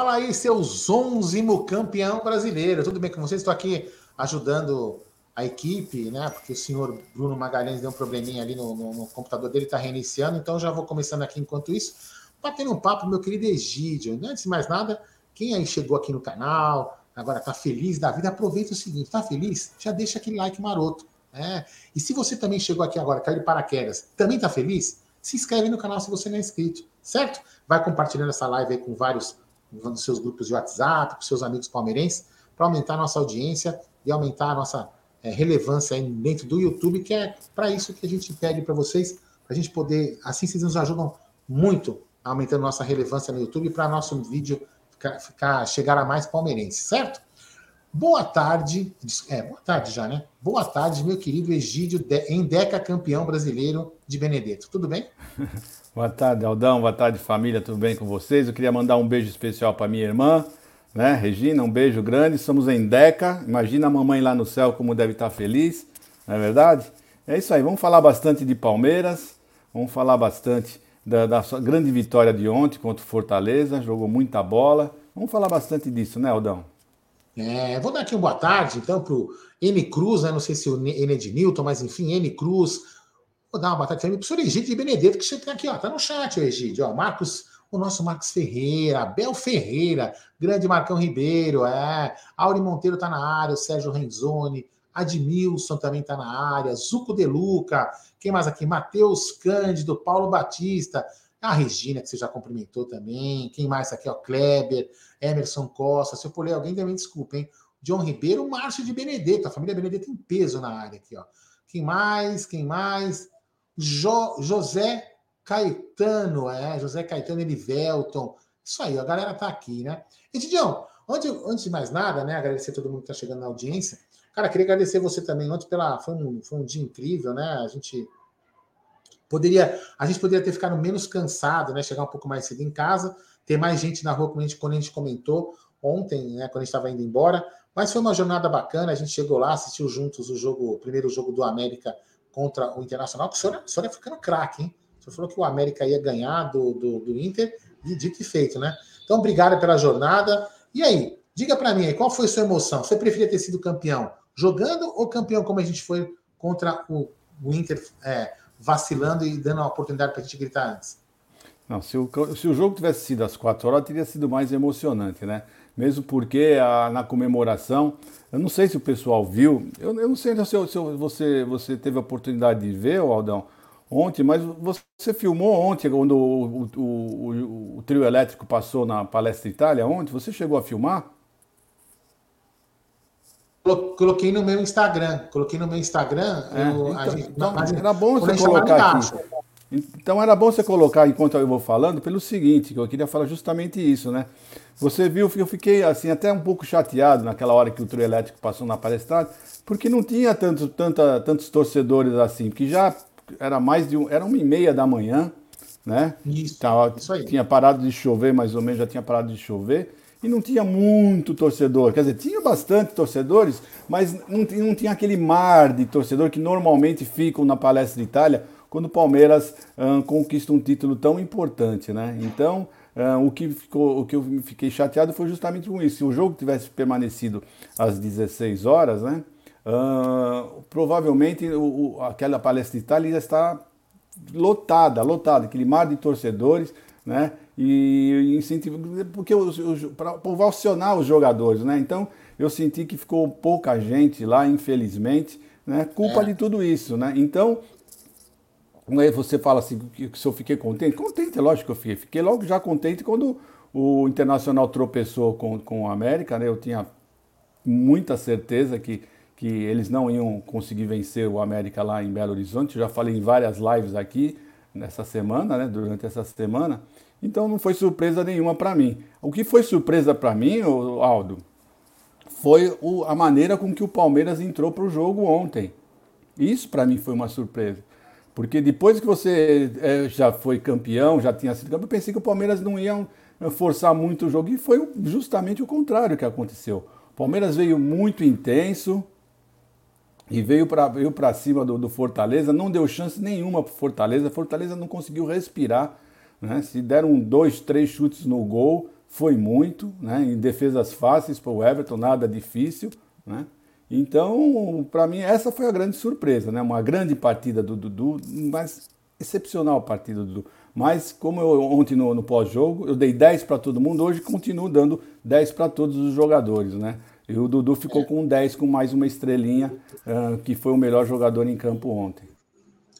Fala aí, seus onzimo campeão brasileiro. Tudo bem com vocês? Estou aqui ajudando a equipe, né? Porque o senhor Bruno Magalhães deu um probleminha ali no, no, no computador dele, está reiniciando, então já vou começando aqui enquanto isso. Batendo um papo, meu querido Egídio. Antes de mais nada, quem aí chegou aqui no canal, agora está feliz da vida, aproveita o seguinte: está feliz? Já deixa aquele like maroto. Né? E se você também chegou aqui agora, caiu de paraquedas, também está feliz? Se inscreve no canal se você não é inscrito, certo? Vai compartilhando essa live aí com vários dos seus grupos de WhatsApp, com seus amigos palmeirenses, para aumentar nossa audiência e aumentar a nossa é, relevância aí dentro do YouTube, que é para isso que a gente pede para vocês, para a gente poder, assim vocês nos ajudam muito aumentando nossa relevância no YouTube para nosso vídeo ficar, ficar, chegar a mais palmeirenses, certo? Boa tarde, é, boa tarde já, né? Boa tarde, meu querido Egídio, Endeca campeão brasileiro de Benedetto. Tudo bem? boa tarde, Aldão. Boa tarde, família. Tudo bem com vocês? Eu queria mandar um beijo especial para minha irmã, né? Regina, um beijo grande. Somos em Deca. Imagina a mamãe lá no céu como deve estar feliz, não é verdade? É isso aí. Vamos falar bastante de Palmeiras. Vamos falar bastante da, da sua grande vitória de ontem contra o Fortaleza. Jogou muita bola. Vamos falar bastante disso, né, Aldão? É, vou dar aqui uma boa tarde, então, para o N Cruz, né? não sei se o N é de Newton, mas enfim, N Cruz. Vou dar uma boa tarde também para o senhor Egídio de Benedetto, que está aqui, ó, tá no chat, o Egídio. Ó, Marcos, o nosso Marcos Ferreira, Abel Ferreira, grande Marcão Ribeiro, é, Auri Monteiro está na área, o Sérgio Renzoni, Admilson também está na área, Zuco De Luca, quem mais aqui? Matheus Cândido, Paulo Batista, a Regina, que você já cumprimentou também. Quem mais aqui? Ó, Kleber, Emerson Costa. Se eu puler alguém, também desculpa, hein? John Ribeiro, Márcio de Benedetto. A família Benedetto em peso na área aqui, ó. Quem mais? Quem mais? Jo, José Caetano, é, José Caetano Elivelton. Isso aí, a galera tá aqui, né? E, Didião, antes, antes de mais nada, né? Agradecer a todo mundo que tá chegando na audiência. Cara, queria agradecer você também ontem pela. Foi um, foi um dia incrível, né? A gente Poderia, a gente poderia ter ficado menos cansado, né? Chegar um pouco mais cedo em casa, ter mais gente na rua, como a gente, quando a gente comentou ontem, né? Quando a gente estava indo embora. Mas foi uma jornada bacana. A gente chegou lá, assistiu juntos o jogo, o primeiro jogo do América contra o Internacional. O senhor, o senhor é ficando craque, hein? O senhor falou que o América ia ganhar do, do, do Inter, e dito e feito, né? Então, obrigado pela jornada. E aí, diga para mim aí, qual foi sua emoção? Você preferia ter sido campeão jogando ou campeão como a gente foi contra o, o Inter é, vacilando e dando a oportunidade para a gente gritar antes. Não, se o, se o jogo tivesse sido às quatro horas, teria sido mais emocionante, né? Mesmo porque a, na comemoração, eu não sei se o pessoal viu, eu, eu não sei se, se você, você teve a oportunidade de ver, Aldão, ontem, mas você filmou ontem, quando o, o, o, o trio elétrico passou na Palestra Itália, ontem, você chegou a filmar? Coloquei no meu Instagram. Coloquei no meu Instagram. É, eu, então, gente, então, página, era bom você colocar aqui. Então era bom você colocar enquanto eu vou falando, pelo seguinte, que eu queria falar justamente isso, né? Você viu que eu fiquei assim até um pouco chateado naquela hora que o trio elétrico passou na palestra, porque não tinha tanto, tanta, tantos torcedores assim, porque já era mais de um, era uma e meia da manhã, né? Isso, Tava, isso aí. Tinha parado de chover, mais ou menos, já tinha parado de chover e não tinha muito torcedor. Quer dizer, tinha bastante torcedores, mas não, não tinha aquele mar de torcedor que normalmente ficam na Palestra de Itália quando o Palmeiras hum, conquista um título tão importante, né? Então, hum, o, que ficou, o que eu fiquei chateado foi justamente com isso. Se o jogo tivesse permanecido às 16 horas, né? Hum, provavelmente o, o, aquela Palestra de Itália ia estar lotada, lotada, aquele mar de torcedores, né? E incentivo, porque para ovacionar os jogadores, né? Então eu senti que ficou pouca gente lá, infelizmente, né? Culpa é. de tudo isso, né? Então aí você fala assim que se eu fiquei contente, contente, é lógico que eu fiquei, fiquei logo já contente quando o Internacional tropeçou com, com o América, né? Eu tinha muita certeza que que eles não iam conseguir vencer o América lá em Belo Horizonte. Eu já falei em várias lives aqui nessa semana, né? Durante essa semana. Então não foi surpresa nenhuma para mim. O que foi surpresa para mim, Aldo, foi a maneira com que o Palmeiras entrou para o jogo ontem. Isso para mim foi uma surpresa. Porque depois que você é, já foi campeão, já tinha sido campeão, eu pensei que o Palmeiras não ia é, forçar muito o jogo. E foi justamente o contrário que aconteceu. O Palmeiras veio muito intenso e veio para cima do, do Fortaleza, não deu chance nenhuma para Fortaleza. Fortaleza não conseguiu respirar né? Se deram dois, três chutes no gol, foi muito, né? Em defesas fáceis para o Everton, nada difícil, né? Então, para mim, essa foi a grande surpresa, né? Uma grande partida do Dudu, mas excepcional partida do Dudu. Mas, como eu ontem no, no pós-jogo, eu dei 10 para todo mundo, hoje continuo dando 10 para todos os jogadores, né? E o Dudu ficou com 10 com mais uma estrelinha, uh, que foi o melhor jogador em campo ontem.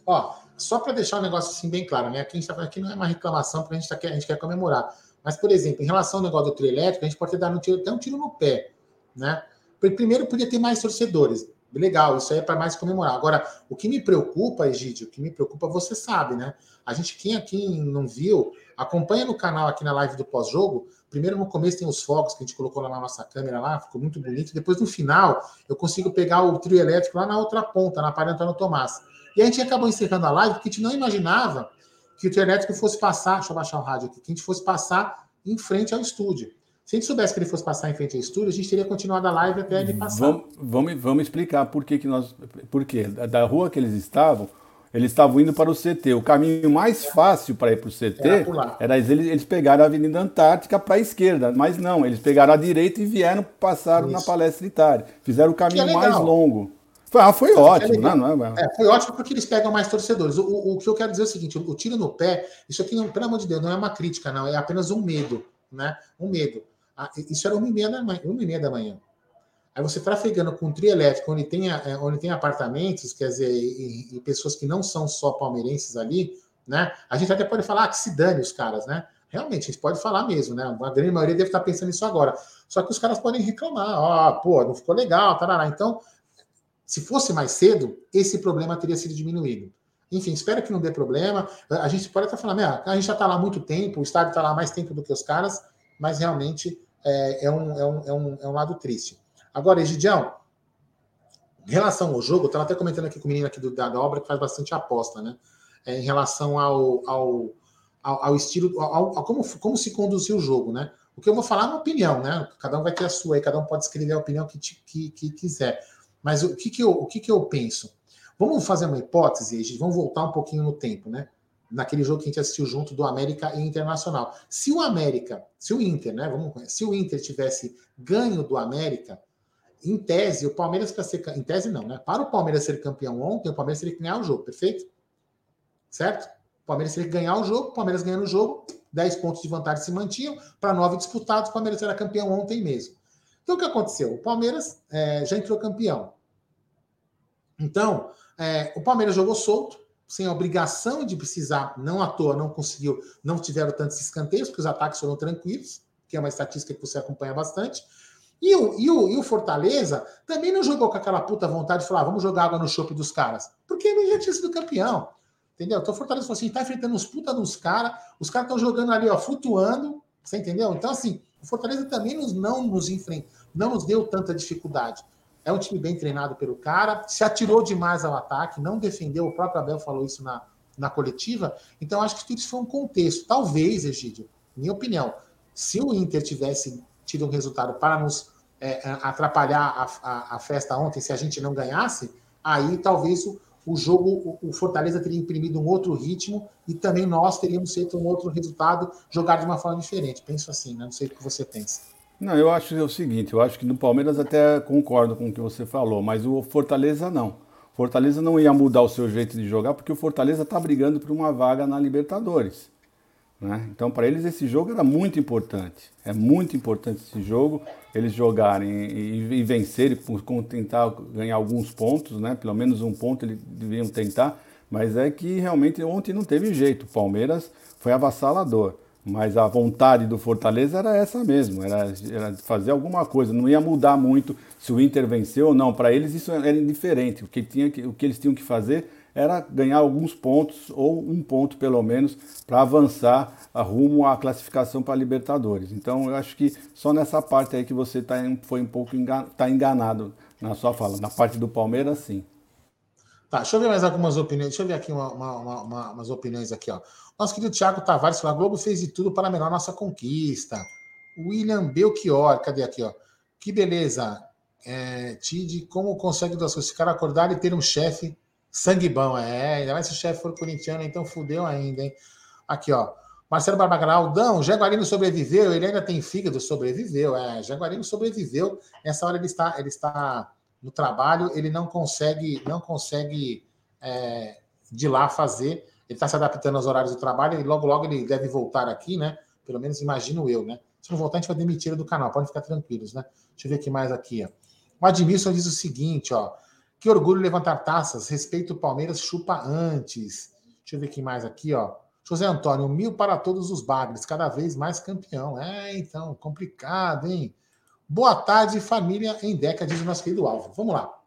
Ó, só para deixar o negócio assim bem claro, né? Aqui, a gente tá, aqui não é uma reclamação, porque a gente, tá, a gente quer comemorar. Mas, por exemplo, em relação ao negócio do trio elétrico, a gente pode ter dado um tiro, até um tiro no pé, né? Primeiro, podia ter mais torcedores. Legal, isso aí é para mais comemorar. Agora, o que me preocupa, Egídio, o que me preocupa, você sabe, né? A gente, quem aqui não viu, acompanha no canal aqui na live do pós-jogo. Primeiro, no começo, tem os fogos que a gente colocou lá na nossa câmera lá, ficou muito bonito. Depois, no final, eu consigo pegar o trio elétrico lá na outra ponta, na Parada Antônio Tomás. E a gente acabou encerrando a live porque a gente não imaginava que o trio elétrico fosse passar. Deixa eu baixar o rádio aqui, que a gente fosse passar em frente ao estúdio. Se a gente soubesse que ele fosse passar em frente ao estúdio, a gente teria continuado a live até ele passar. Vamos, vamos, vamos explicar por que, que nós. Por quê? Da rua que eles estavam, eles estavam indo para o CT. O caminho mais fácil para ir para o CT era, era eles, eles pegaram a Avenida Antártica para a esquerda, mas não, eles pegaram a direita e vieram, passaram Isso. na palestra Itália. Fizeram o caminho é mais longo. Foi, ah, foi ótimo, é não, não é, é, Foi ótimo porque eles pegam mais torcedores. O, o, o, que eu quero dizer é o seguinte: o, tiro no pé, isso aqui, não, pelo amor de Deus, não é uma crítica, não, é apenas um medo, né? Um medo. Ah, isso era uma e meia da manhã. Uma e meia da manhã. Aí você trafegando com um trio elétrico, onde tem, é, onde tem apartamentos, quer dizer, e, e, pessoas que não são só palmeirenses ali, né? A gente até pode falar ah, que se dane os caras, né? Realmente, a gente pode falar mesmo, né? A grande maioria deve estar pensando nisso agora. Só que os caras podem reclamar, ó, oh, pô, não ficou legal, tarará. Então, se fosse mais cedo, esse problema teria sido diminuído. Enfim, espero que não dê problema. A gente pode estar falando, a gente já está lá há muito tempo, o estádio está lá mais tempo do que os caras, mas realmente é, é, um, é, um, é, um, é um lado triste. Agora, Egidião, em relação ao jogo, eu estava até comentando aqui com o menino aqui do, da, da obra que faz bastante aposta, né? É, em relação ao, ao, ao, ao estilo, ao, ao, como, como se conduziu o jogo, né? O que eu vou falar é uma opinião, né? Cada um vai ter a sua aí, cada um pode escrever a opinião que, que, que quiser. Mas o que, que, eu, o que, que eu penso? Vamos fazer uma hipótese, vamos voltar um pouquinho no tempo, né? naquele jogo que a gente assistiu junto do América e Internacional. Se o América, se o Inter, né? Vamos, se o Inter tivesse ganho do América, em tese, o Palmeiras para ser em tese não, né? Para o Palmeiras ser campeão ontem, o Palmeiras teria que ganhar o jogo, perfeito? Certo? O Palmeiras teria que ganhar o jogo, o Palmeiras ganhando o jogo, 10 pontos de vantagem se mantinham, para 9 disputados, o Palmeiras era campeão ontem mesmo. Então o que aconteceu? O Palmeiras é, já entrou campeão. Então, é, o Palmeiras jogou solto, sem obrigação de precisar, não à toa, não conseguiu, não tiveram tantos escanteios, porque os ataques foram tranquilos, que é uma estatística que você acompanha bastante. E o, e o, e o Fortaleza também não jogou com aquela puta vontade de falar, ah, vamos jogar água no chope dos caras, porque ele já tinha sido campeão. Entendeu? Então o Fortaleza falou assim: tá enfrentando uns puta nos caras, os caras estão jogando ali, ó, flutuando, você entendeu? Então, assim, o Fortaleza também nos, não nos enfrenta, não nos deu tanta dificuldade. É um time bem treinado pelo cara, se atirou demais ao ataque, não defendeu, o próprio Abel falou isso na, na coletiva. Então, acho que tudo isso foi um contexto. Talvez, Egídio, minha opinião, se o Inter tivesse tido um resultado para nos é, é, atrapalhar a, a, a, festa ontem, se a gente não ganhasse, aí talvez o, o jogo, o, Fortaleza teria imprimido um outro ritmo e também nós teríamos feito um outro resultado, jogar de uma forma diferente. Penso assim, né? não sei o que você pensa. Não, eu acho o seguinte, eu acho que no Palmeiras até concordo com o que você falou, mas o Fortaleza não. Fortaleza não ia mudar o seu jeito de jogar porque o Fortaleza está brigando por uma vaga na Libertadores. Né? Então, para eles, esse jogo era muito importante. É muito importante esse jogo, eles jogarem e, e vencerem, tentar ganhar alguns pontos, né? pelo menos um ponto eles deviam tentar, mas é que realmente ontem não teve jeito. O Palmeiras foi avassalador. Mas a vontade do Fortaleza era essa mesmo, era, era, fazer alguma coisa, não ia mudar muito se o Inter venceu ou não. Para eles isso era indiferente. O que, tinha o que eles tinham que fazer era ganhar alguns pontos, ou um ponto pelo menos, para avançar rumo à classificação para a Libertadores. Então eu acho que só nessa parte aí que você tá, foi um pouco engan, tá enganado na sua fala. Na parte do Palmeiras, sim. Tá, deixa eu ver mais algumas opiniões. Deixa eu ver aqui uma, uma, uma, umas opiniões aqui, ó. Nosso querido Thiago Tavares a Globo fez de tudo para melhorar nossa conquista. William Belchior, cadê aqui, ó? Que beleza. É, Tid, como consegue duas coisas? Ficar acordado e ter um chefe sangue bom. É, ainda mais se o chefe for corintiano, então fudeu ainda, hein? Aqui, ó. Marcelo Barbagalá, Aldão, Jaguarino sobreviveu, ele ainda tem fígado, sobreviveu. É, Jaguarino sobreviveu. Nessa hora ele está, ele está no trabalho, ele não consegue, não consegue é, de lá fazer. Ele está se adaptando aos horários do trabalho e logo, logo ele deve voltar aqui, né? Pelo menos imagino eu, né? Se não voltar, a gente vai demitir ele do canal, podem ficar tranquilos, né? Deixa eu ver aqui mais aqui, ó. O Admilson diz o seguinte, ó. Que orgulho levantar taças, respeito o Palmeiras, chupa antes. Deixa eu ver aqui mais aqui, ó. José Antônio, mil para todos os bagres, cada vez mais campeão. É, então, complicado, hein? Boa tarde, família em Deca, diz o nosso querido Álvaro. Vamos lá.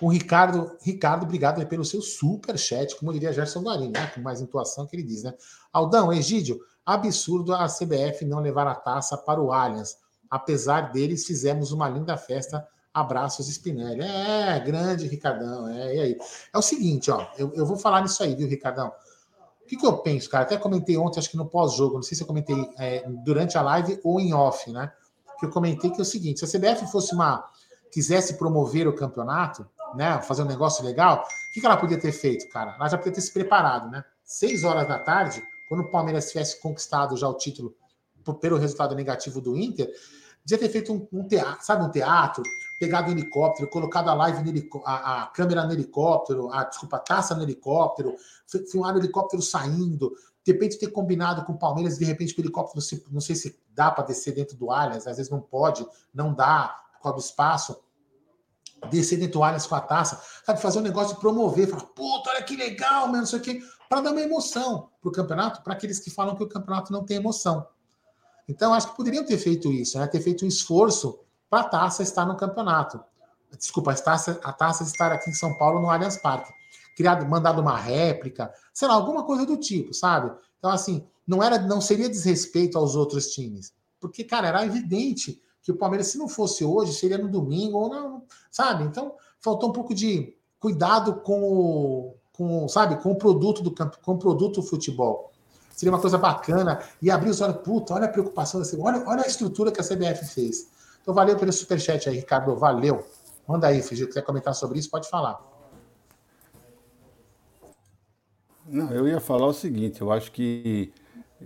O Ricardo, Ricardo, obrigado pelo seu super chat, como diria Gerson Guarini, né? Com mais intuação que ele diz, né? Aldão, Egídio, absurdo a CBF não levar a taça para o Allianz. Apesar deles, fizemos uma linda festa. Abraços, Spinelli. É, grande, Ricardão. É, e aí? É o seguinte, ó. Eu, eu vou falar nisso aí, viu, Ricardão? O que, que eu penso, cara? Até comentei ontem, acho que no pós-jogo, não sei se eu comentei é, durante a live ou em off, né? Que eu comentei que é o seguinte: se a CBF fosse uma. quisesse promover o campeonato, né? Fazer um negócio legal, o que, ela podia ter feito, cara? Ela já podia ter se preparado, né? Seis horas da tarde, quando o Palmeiras tivesse conquistado já o título pelo resultado negativo do Inter, podia ter feito um, um teatro, sabe, um teatro, pegado um helicóptero, colocado a live no a, a, câmera no helicóptero, a, desculpa, a taça no helicóptero, filmar o helicóptero saindo, de repente ter combinado com o Palmeiras, de repente o helicóptero, não sei se dá para descer dentro do Allianz, às vezes não pode, não dá, por causa do espaço, descer do Allianz com a taça, sabe, fazer um negócio de promover, falar, puta, olha que legal, mano, não sei o quê, para dar uma emoção para o campeonato, para aqueles que falam que o campeonato não tem emoção. Então, acho que poderiam ter feito isso, né? ter feito um esforço para a taça estar no campeonato. Desculpa, a taça, a taça estar aqui em São Paulo no Allianz Parque. Criado, mandado uma réplica, sei lá, alguma coisa do tipo, sabe? Então, assim, não era, não seria desrespeito aos outros times. Porque, cara, era evidente que o Palmeiras, se não fosse hoje, seria no domingo ou não, sabe? Então, faltou um pouco de cuidado com o, com, sabe, com o produto do campo, com o produto do futebol. Seria uma coisa bacana e abrir os olhos, puta, olha a preocupação desse, olha, olha a estrutura que a CBF fez. Então, valeu pelo superchat aí, Ricardo. Valeu. Manda aí, Fiji, quiser comentar sobre isso, pode falar. Não, eu ia falar o seguinte, eu acho que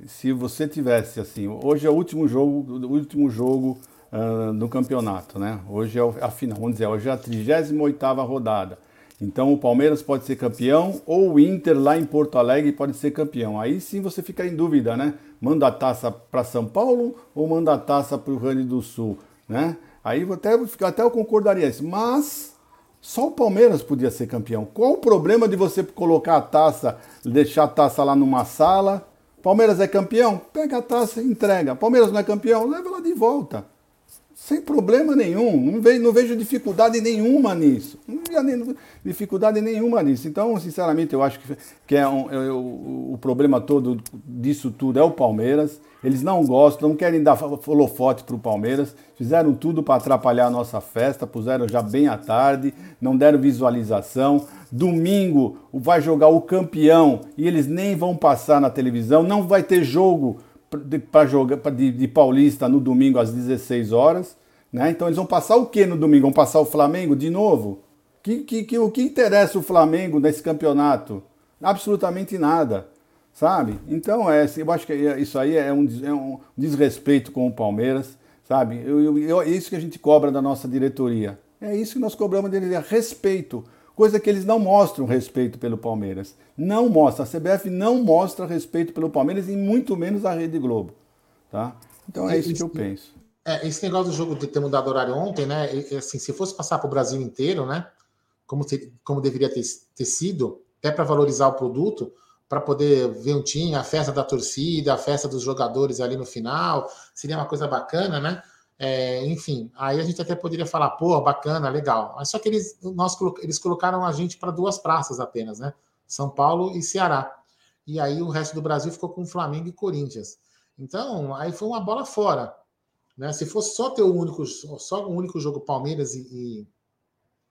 se você tivesse assim, hoje é o último jogo, o último jogo uh, do campeonato, né? Hoje é a final, vamos dizer, hoje é a 38 rodada. Então o Palmeiras pode ser campeão ou o Inter lá em Porto Alegre pode ser campeão. Aí sim você fica em dúvida, né? Manda a taça para São Paulo ou manda a taça para o Rio Grande do Sul, né? Aí até, até eu concordaria isso. Mas só o Palmeiras podia ser campeão. Qual o problema de você colocar a taça, deixar a taça lá numa sala? Palmeiras é campeão? Pega a taça e entrega. Palmeiras não é campeão? Leva lá de volta. Sem problema nenhum, não vejo, não vejo dificuldade nenhuma nisso. Não vejo dificuldade nenhuma nisso. Então, sinceramente, eu acho que, que é, um, o, o problema todo disso tudo é o Palmeiras. Eles não gostam, não querem dar holofote para o Palmeiras. Fizeram tudo para atrapalhar a nossa festa, puseram já bem à tarde, não deram visualização. Domingo vai jogar o campeão e eles nem vão passar na televisão. Não vai ter jogo para jogar de, de, Paulista no domingo às 16 horas. Né? Então eles vão passar o que no domingo? Vão passar o Flamengo de novo? Que, que, que, o que interessa o Flamengo nesse campeonato? Absolutamente nada, sabe? Então é, eu acho que é, isso aí é um, é um desrespeito com o Palmeiras, sabe? Eu, eu, eu, é isso que a gente cobra da nossa diretoria. É isso que nós cobramos dele, é respeito coisa que eles não mostram respeito pelo Palmeiras. Não mostra, a CBF não mostra respeito pelo Palmeiras e muito menos a Rede Globo, tá? Então é, isso que eu penso. É, esse negócio do jogo de ter mudado horário ontem, né? Assim, se fosse passar para o Brasil inteiro, né? Como, ter, como deveria ter, ter sido, até para valorizar o produto, para poder ver um time, a festa da torcida, a festa dos jogadores ali no final, seria uma coisa bacana, né? É, enfim, aí a gente até poderia falar, pô, bacana, legal. Mas só que eles, nós, eles colocaram a gente para duas praças apenas, né? São Paulo e Ceará. E aí o resto do Brasil ficou com Flamengo e Corinthians. Então, aí foi uma bola fora. Né? Se fosse só ter o único, só um único jogo Palmeiras e, e,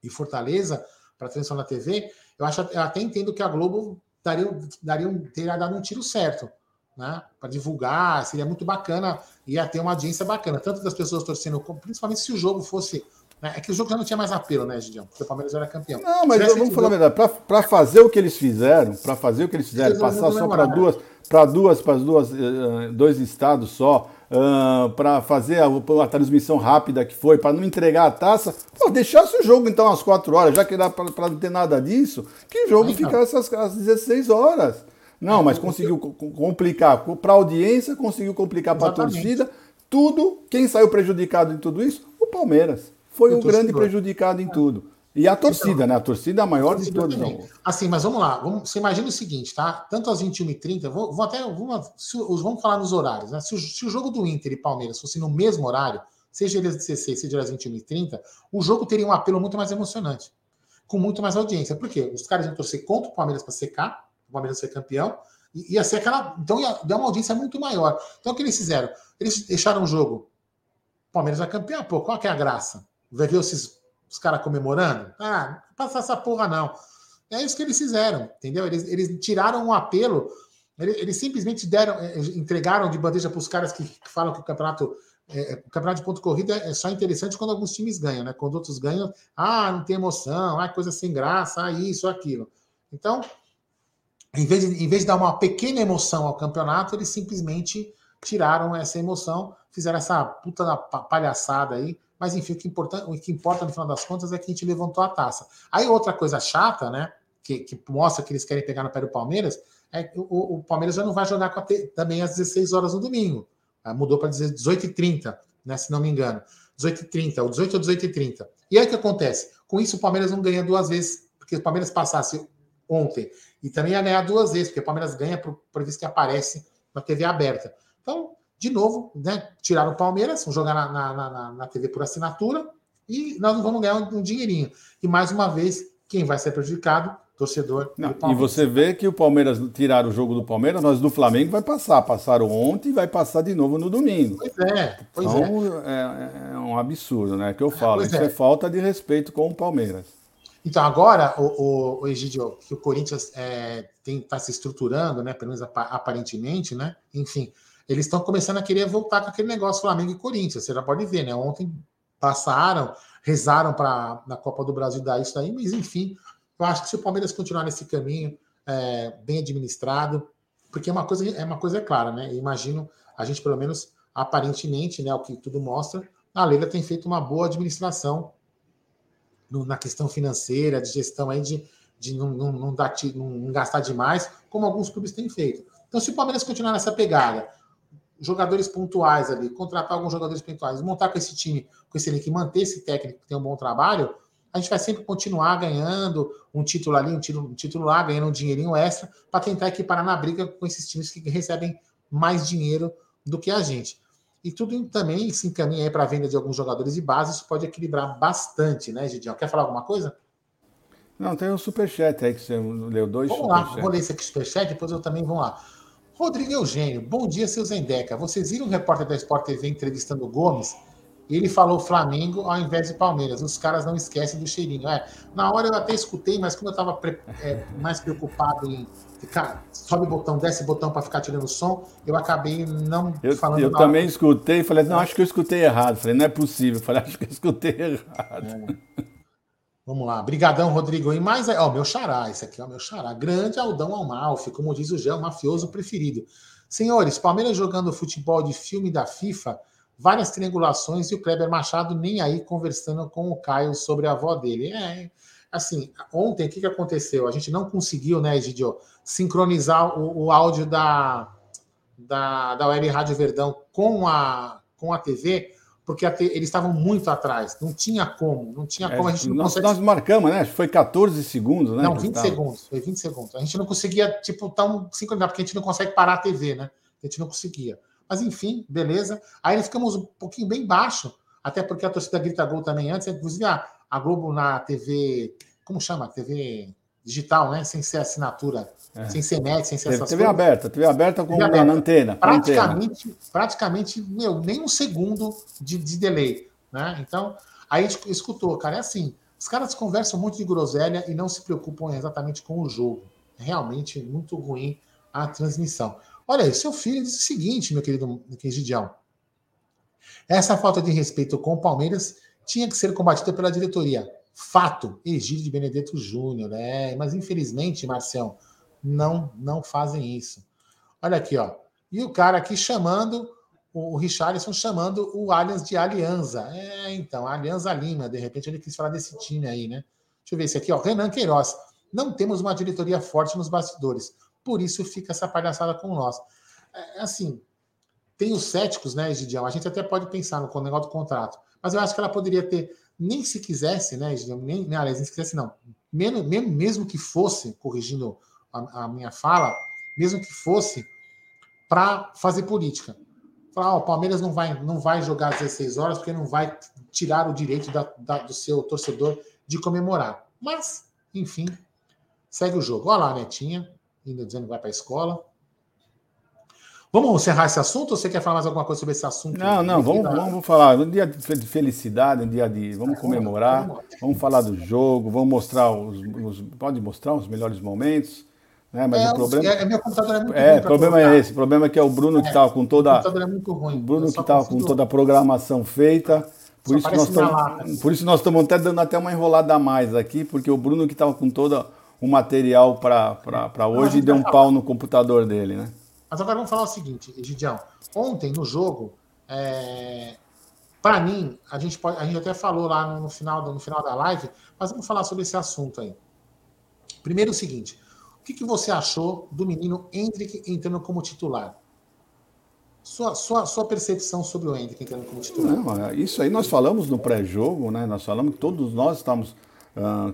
e Fortaleza para transmissão na TV, eu, acho, eu até entendo que a Globo daria, daria, teria dado um tiro certo né? Para divulgar, seria muito bacana, ia ter uma audiência bacana, tanto das pessoas torcendo, principalmente se o jogo fosse Né? É que o jogo já não tinha mais apelo, né, Gidião? Porque o Palmeiras era campeão. Não, mas vamos falar a verdade. Para fazer o que eles fizeram, para fazer o que eles fizeram, eles passar só para duas, para duas, para duas, uh, dois estados só, uh, para fazer a, a, transmissão rápida que foi, para não entregar a taça, pô, deixasse o jogo então às quatro horas, já que dá para não ter nada disso, que o jogo ficasse às, às 16 horas. Não, mas conseguiu complicar para a audiência, conseguiu complicar para a torcida. Tudo, quem saiu prejudicado em tudo isso? O Palmeiras. Foi o, o grande prejudicado em tudo. E a torcida, então, né? A torcida é a maior de todos. Assim, mas vamos lá. Vamos, você imagina o seguinte, tá? Tanto às 21h30, vou, vou até. Vamos, vamos falar nos horários, né? Se o, se o, jogo do Inter e Palmeiras fosse no mesmo horário, seja ele às 16, seja às 21h30, o jogo teria um apelo muito mais emocionante. Com muito mais audiência. Por quê? Os caras iam torcer contra o Palmeiras para secar, o Palmeiras ser campeão, e ia ser aquela. Então ia dar uma audiência muito maior. Então o que eles fizeram? Eles deixaram o jogo. O Palmeiras vai campeão, pô, qual que é a graça? Vai ver esses, os caras comemorando? Ah, não passa essa porra, não. É isso que eles fizeram, entendeu? Eles, eles tiraram um apelo, eles, eles simplesmente deram, eh, entregaram de bandeja para os caras que, que, falam que o campeonato. É, o campeonato de ponto corrida é só interessante quando alguns times ganham, né? Quando outros ganham, ah, não tem emoção, ah, coisa sem graça, ah, isso, aquilo. Então, em vez, de, em vez de dar uma pequena emoção ao campeonato, eles simplesmente tiraram essa emoção, fizeram essa puta da palhaçada aí, mas enfim, o que, importa, o que importa no final das contas é que a gente levantou a taça. Aí outra coisa chata, né? Que, que mostra que eles querem pegar no pé do Palmeiras, é que o, o Palmeiras já não vai jogar também às 16 horas no domingo. Ah, mudou para 18h30, né? Se não me engano. 18h30, ou 18 ou 18h30. E aí o que acontece? Com isso, o Palmeiras não ganha duas vezes, porque o Palmeiras passasse ontem e também ia ganhar duas vezes, porque o Palmeiras ganha por, por vez que aparece na TV aberta. Então, de novo, né, tiraram o Palmeiras, vão jogar na, na, na, na TV por assinatura e nós não vamos ganhar um, um, dinheirinho. E mais uma vez, quem vai ser prejudicado? Torcedor. Não, e você vê que o Palmeiras tiraram o jogo do Palmeiras, nós do Flamengo vai passar. Passaram ontem e vai passar de novo no domingo. Pois é, pois então, é. é. é um absurdo, né? Que eu falo. Isso é. é falta de respeito com o Palmeiras. Então, agora, o, o, o Egidio, que o Corinthians está é, se estruturando, né? Pelo menos aparentemente, né? Enfim, eles estão começando a querer voltar com aquele negócio Flamengo e Corinthians. Você já pode ver, né? Ontem passaram, rezaram para na Copa do Brasil dar isso aí, mas enfim, eu acho que se o Palmeiras continuar nesse caminho é, bem administrado, porque é uma coisa é uma coisa clara, né? Eu imagino a gente pelo menos aparentemente, né, o que tudo mostra, a Leila tem feito uma boa administração no, na questão financeira, de gestão aí de, de não, não, não, dar, não gastar demais, como alguns clubes têm feito. Então, se o Palmeiras continuar nessa pegada, jogadores pontuais ali, contratar alguns jogadores pontuais, montar com esse time, com esse elenco, manter esse técnico que tem um bom trabalho, a gente vai sempre continuar ganhando um título ali, um título, um título lá, ganhando um dinheirinho extra, para tentar equiparar na briga com esses times que recebem mais dinheiro do que a gente. E tudo também se encaminha para a venda de alguns jogadores de base, isso pode equilibrar bastante, né, Gidião? Quer falar alguma coisa? Não, tem um superchat aí que você leu dois. Vamos lá, vou ler esse aqui superchat, depois eu também vou lá. Rodrigo Eugênio, bom dia, seu Zendeca. Vocês viram o repórter da Sport TV entrevistando o Gomes? Ele falou Flamengo ao invés de Palmeiras. Os caras não esquecem do cheirinho. É, na hora eu até escutei, mas como eu estava é, mais preocupado em ficar, sobe o botão, desce o botão para ficar tirando som, eu acabei não eu, falando. Eu também hora. escutei, falei, não, acho que eu escutei errado. Falei, não é possível. Falei, acho que eu escutei errado. É. Vamos lá. Brigadão, Rodrigo. E mais, ó, meu xará, esse aqui o meu xará. Grande Aldão Almalfi, como diz o Gel, mafioso preferido. Senhores, Palmeiras jogando futebol de filme da FIFA, várias triangulações e o Kleber Machado nem aí conversando com o Caio sobre a avó dele. É, assim, ontem o que, que aconteceu? A gente não conseguiu, né, Egidio, sincronizar o, o áudio da, da, da Web Rádio Verdão com a, com a TV porque eles estavam muito atrás, não tinha como, não tinha é, como. A gente não nós, consegue... nós marcamos, né? Foi 14 segundos, né? Não, 20 segundos, foi 20 segundos. A gente não conseguia, tipo, tão sincronizar, porque a gente não consegue parar a TV, né? A gente não conseguia. Mas enfim, beleza. Aí ficamos um pouquinho bem baixo, até porque a torcida grita gol também antes, inclusive a, a Globo na TV, como chama? TV digital, né? Sem ser assinatura, é. sem ser net, sem ser essas TV coisas. aberta, TV aberta com TV aberta. antena. Praticamente, antena. praticamente, meu, nem um segundo de, de delay, né? Então, aí a gente escutou, cara, é assim, os caras conversam muito de groselha e não se preocupam exatamente com o jogo. É realmente muito ruim a transmissão. Olha aí, seu filho disse o seguinte, meu querido Gidião. Essa falta de respeito com o Palmeiras tinha que ser combatida pela diretoria. Fato, Egídio de Benedetto Júnior, né? Mas infelizmente, Marcião, não, não fazem isso. Olha aqui, ó. E o cara aqui chamando, o Richarlison chamando o Allianz de Alianza. É, então, Alianza Lima, de repente ele quis falar desse time aí, né? Deixa eu ver esse aqui, ó. Renan Queiroz. Não temos uma diretoria forte nos bastidores. Por isso fica essa palhaçada com nós. É, assim, tem os céticos, né, Egidião? A gente até pode pensar no negócio do contrato. Mas eu acho que ela poderia ter, nem se quisesse, né, Egidião? Nem, nem, aliás, nem se quisesse, não. Mesmo, mesmo que fosse, corrigindo a, a minha fala, mesmo que fosse para fazer política. Falar, oh, o Palmeiras não vai, não vai jogar às 16 horas porque não vai tirar o direito da, da, do seu torcedor de comemorar. Mas, enfim, segue o jogo. Olha lá Netinha, ainda dizendo que vai para a escola. Vamos encerrar esse assunto ou você quer falar mais alguma coisa sobre esse assunto? Não, não, vamos, vamos falar. Um dia de felicidade, um dia de. Vamos comemorar, vamos falar do jogo, vamos mostrar os. os pode mostrar os melhores momentos. Né? Mas é, o problema. É, meu computador é muito é, ruim. O problema é esse. O problema é que é o Bruno que estava é, com toda. O computador é muito ruim. O Bruno que estava com toda a programação feita. Por isso, nós tamo, por isso nós estamos até dando até uma enrolada a mais aqui, porque o Bruno que estava com todo o material para hoje deu um pau no computador dele, né? Mas agora vamos falar o seguinte, Gidião. Ontem no jogo, é, para mim, a gente, pode, a gente até falou lá no, no, final, no final da live, mas vamos falar sobre esse assunto aí. Primeiro o seguinte, que, que você achou do menino Hendrick entrando como titular? Sua, sua, sua percepção sobre o Hendrick entrando como titular? Não, é, isso aí nós falamos no pré-jogo, né? Nós falamos que todos nós estamos, uh,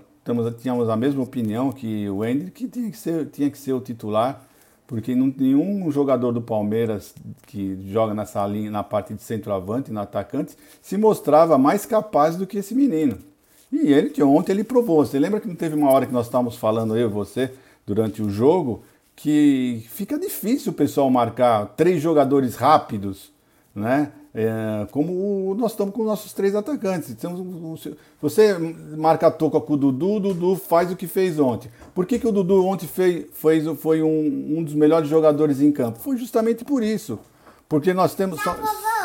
tínhamos a mesma opinião que o Hendrick tinha que ser, tinha que ser o titular, porque não, nenhum jogador do Palmeiras que joga nessa linha, na parte de centroavante, no atacante, se mostrava mais capaz do que esse menino. E ele, que ontem ele provou. Você lembra que não teve uma hora que nós estávamos falando, eu e você, durante o jogo que fica difícil o pessoal marcar três jogadores rápidos, né? É, como nós estamos com nossos três atacantes. Então, você marca a toca com o Dudu, o Dudu faz o que fez ontem. Por que, que o Dudu ontem fez, fez, foi um, um dos melhores jogadores em campo? Foi justamente por isso. Porque nós temos. Só,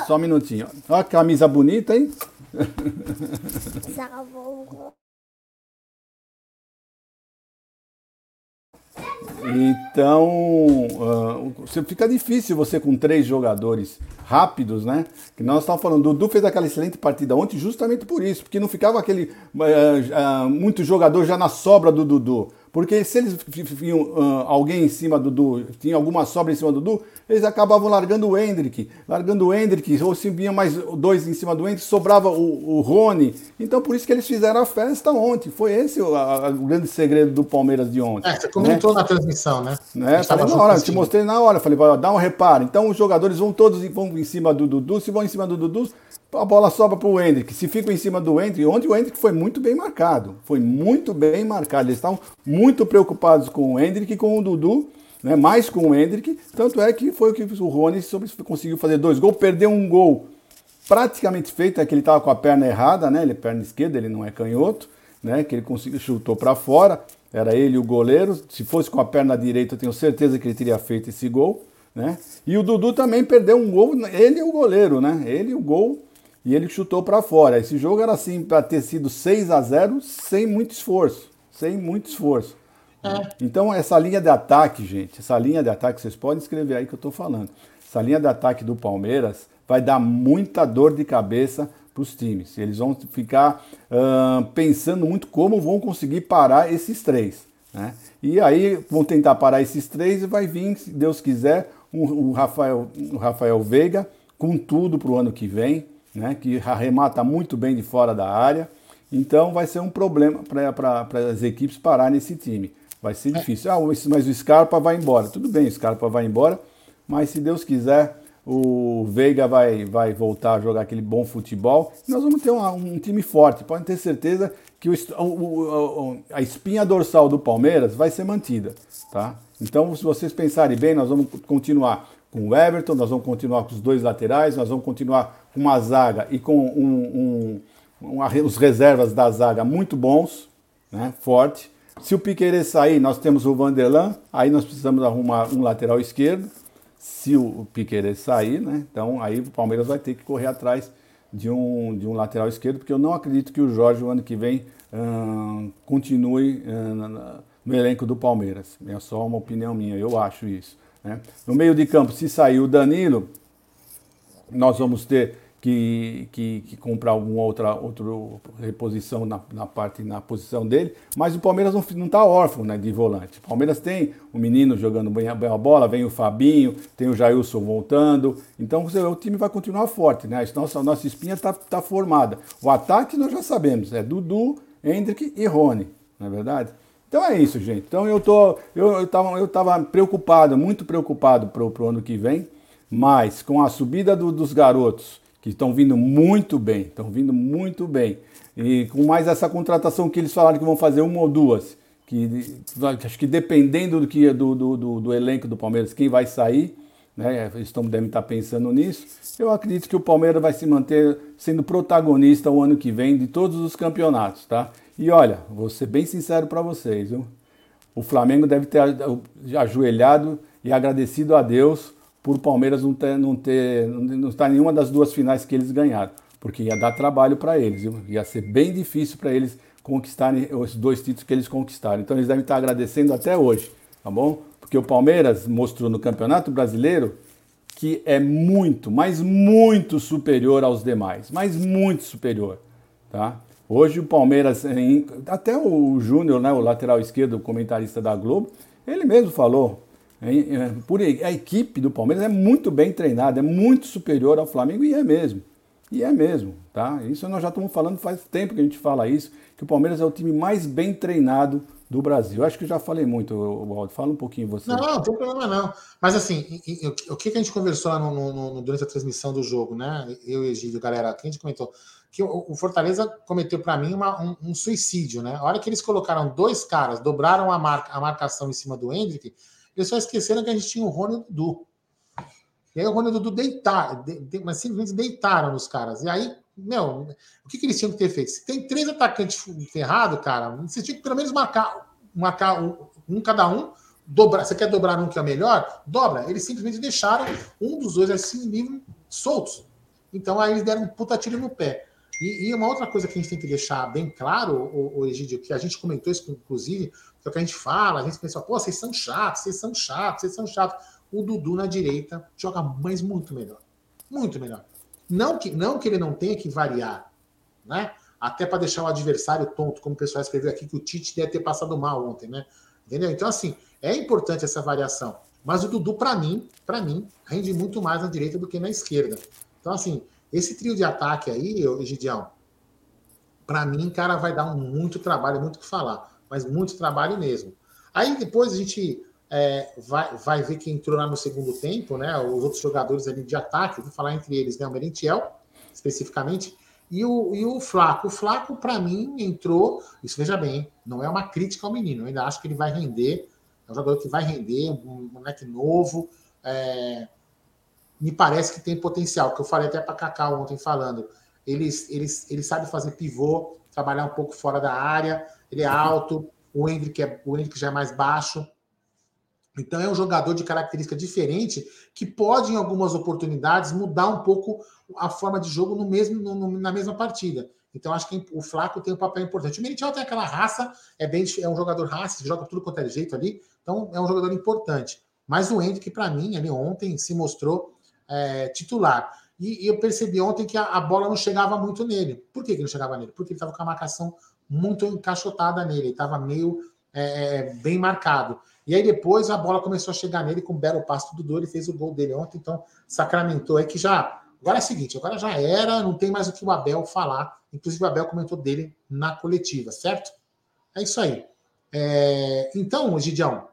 só um minutinho. Olha a camisa bonita, hein? Então, uh, fica difícil você com três jogadores rápidos, né? Que nós estávamos falando, Dudu fez aquela excelente partida ontem justamente por isso, porque não ficava aquele uh, uh, muito jogador já na sobra do Dudu. Porque se eles tinham uh, alguém em cima do Dudu, tinha alguma sobra em cima do Dudu, eles acabavam largando o Hendrick. Largando o Hendrick, ou se vinha mais dois em cima do Hendrick, sobrava o, o Rony. Então por isso que eles fizeram a festa ontem. Foi esse o, a, o grande segredo do Palmeiras de ontem. É, você comentou né? na transmissão, né? né? Falei na hora, te mostrei na hora. Falei, dá um reparo. Então os jogadores vão todos vão em cima do Dudu. Se vão em cima do Dudu, a bola sobra para o Hendrick. Se fica em cima do Hendrick, ontem o Hendrick foi muito bem marcado. Foi muito bem marcado. Eles estavam muito preocupados com o Hendrick e com o Dudu, né, mais com o Hendrick. Tanto é que foi o que o Rony conseguiu fazer dois gols, perdeu um gol praticamente feito, é que ele estava com a perna errada, né? Ele é perna esquerda, ele não é canhoto, né? Que ele conseguiu chutou para fora. Era ele o goleiro. Se fosse com a perna direita, eu tenho certeza que ele teria feito esse gol, né? E o Dudu também perdeu um gol, ele é o goleiro, né? Ele o gol e ele chutou para fora. Esse jogo era assim para ter sido 6 a 0 sem muito esforço, sem muito esforço. É. Então essa linha de ataque, gente, essa linha de ataque, vocês podem escrever aí que eu estou falando. Essa linha de ataque do Palmeiras vai dar muita dor de cabeça para os times. Eles vão ficar uh, pensando muito como vão conseguir parar esses três. Né? E aí vão tentar parar esses três e vai vir, se Deus quiser, o Rafael, Rafael Veiga com tudo para o ano que vem né, que arremata muito bem de fora da área. Então vai ser um problema para as equipes parar nesse time. Vai ser é. difícil. Ah, mas o Scarpa vai embora. Tudo bem, o Scarpa vai embora, mas se Deus quiser, o Veiga vai, vai voltar a jogar aquele bom futebol. Nós vamos ter um, um time forte. Podem ter certeza que o, o, a espinha dorsal do Palmeiras vai ser mantida. Tá? Então, se vocês pensarem bem, nós vamos continuar com o Everton, nós vamos continuar com os dois laterais, nós vamos continuar com uma zaga e com um, um, os reservas da zaga muito bons, né, forte. Se o Piqueires sair, nós temos o Vanderlan, aí nós precisamos arrumar um lateral esquerdo. Se o Piqueires sair, né, então aí o Palmeiras vai ter que correr atrás de um, de um lateral esquerdo, porque eu não acredito que o Jorge, o ano que vem, hum, continue hum, no elenco do Palmeiras. É só uma opinião minha, eu acho isso. Né? No meio de campo, se sair o Danilo, nós vamos ter que, que, que, comprar alguma outra, outra reposição na, na, parte, na posição dele, mas o Palmeiras não está órfão né, de volante. O Palmeiras tem o menino jogando bem a, bem a bola, vem o Fabinho, tem o Jailson voltando, então o time vai continuar forte, né? A nossa, nossa espinha está tá formada. O ataque nós já sabemos, é Dudu, Hendrick e Rony, não é verdade? Então é isso, gente. Então eu tô, eu, eu, eu preocupado, muito preocupado para o ano que vem, mas com a subida do, dos garotos que estão vindo muito bem, estão vindo muito bem. E com mais essa contratação que eles falaram que vão fazer uma ou duas, que acho que dependendo do, que, do, do, do elenco do Palmeiras, quem vai sair, né, eles devem estar pensando nisso, eu acredito que o Palmeiras vai se manter sendo protagonista o ano que vem de todos os campeonatos, tá? E olha, vou ser bem sincero para vocês, viu? o Flamengo deve ter ajoelhado e agradecido a Deus por o Palmeiras não ter, não ter, não estar em nenhuma das duas finais que eles ganharam, porque ia dar trabalho para eles, ia ser bem difícil para eles conquistarem os dois títulos que eles conquistaram. Então eles devem estar agradecendo até hoje, tá bom? Porque o Palmeiras mostrou no Campeonato Brasileiro que é muito, mas muito superior aos demais, mas muito superior, tá? Hoje o Palmeiras, até o Júnior, né, o lateral esquerdo, o comentarista da Globo, ele mesmo falou, por, a equipe do Palmeiras é muito bem treinada, é muito superior ao Flamengo e é mesmo. E é mesmo, tá? Isso nós já estamos falando faz tempo que a gente fala isso, que o Palmeiras é o time mais bem treinado do Brasil. Acho que já falei muito, Waldo. Fala um pouquinho você. Não, não tem problema não. Mas assim, o que a gente conversou lá no, no, no, durante a transmissão do jogo, né? Eu e Egídio, galera, que a gente comentou que o Fortaleza cometeu para mim uma, um, um, suicídio, né? A hora que eles colocaram dois caras, dobraram a, marca, a marcação em cima do Hendrick, só esqueceram que a gente tinha o Rony e o Dudu. E aí o Rony e o Dudu deitaram, de, de, mas simplesmente deitaram nos caras. E aí, meu, o que, que eles tinham que ter feito? Se tem três atacantes ferrados, cara, você tinha que pelo menos marcar, marcar um, um cada um, dobrar. Você quer dobrar um que é melhor? Dobra. Eles simplesmente deixaram um dos dois assim livre, soltos. Então aí eles deram um puta tiro no pé. E, e, uma outra coisa que a gente tem que deixar bem claro, o, o que a gente comentou isso, inclusive, é o que a gente fala, a gente pensa, pô, vocês são chatos, vocês são chatos, vocês são chatos. O Dudu na direita joga mais muito melhor. Muito melhor. Não que, não que ele não tenha que variar, né? Até para deixar o adversário tonto, como o pessoal escreveu aqui, que o Tite deve ter passado mal ontem, né? Entendeu? Então, assim, é importante essa variação. Mas o Dudu, para mim, para mim, rende muito mais na direita do que na esquerda. Então, assim, esse trio de ataque aí, Egidião, para mim, cara, vai dar muito trabalho, muito o que falar, mas muito trabalho mesmo. Aí depois a gente é, vai, vai ver quem entrou lá no segundo tempo, né? Os outros jogadores ali de ataque, vou falar entre eles, né? O Merentiel, especificamente, e o, e o Flaco. O Flaco, para mim, entrou. Isso veja bem, não é uma crítica ao menino, eu ainda acho que ele vai render. É um jogador que vai render, um moleque novo. É, me parece que tem potencial, que eu falei até para Cacau ontem falando. Ele, ele, ele sabe fazer pivô, trabalhar um pouco fora da área, ele é alto, o Hendrick, é, o Hendrick já é mais baixo. Então é um jogador de característica diferente que pode, em algumas oportunidades, mudar um pouco a forma de jogo no mesmo, no, na mesma partida. Então acho que o Flaco tem um papel importante. O Meritiel tem aquela raça, é bem é um jogador raça, joga tudo quanto é jeito ali, então é um jogador importante. Mas o Hendrick, para mim, ali ontem se mostrou é, titular. E, e, eu percebi ontem que a, a, bola não chegava muito nele. Por que, que não chegava nele? Porque ele estava com a marcação muito encaixotada nele, ele estava meio é, é, bem marcado. E aí depois a bola começou a chegar nele com um belo passo do Dudu, ele fez o gol dele ontem, então sacramentou aí que já. Agora é o seguinte, agora já era, não tem mais o que o Abel falar. Inclusive o Abel comentou dele na coletiva, certo? É isso aí. É, então, Gidião,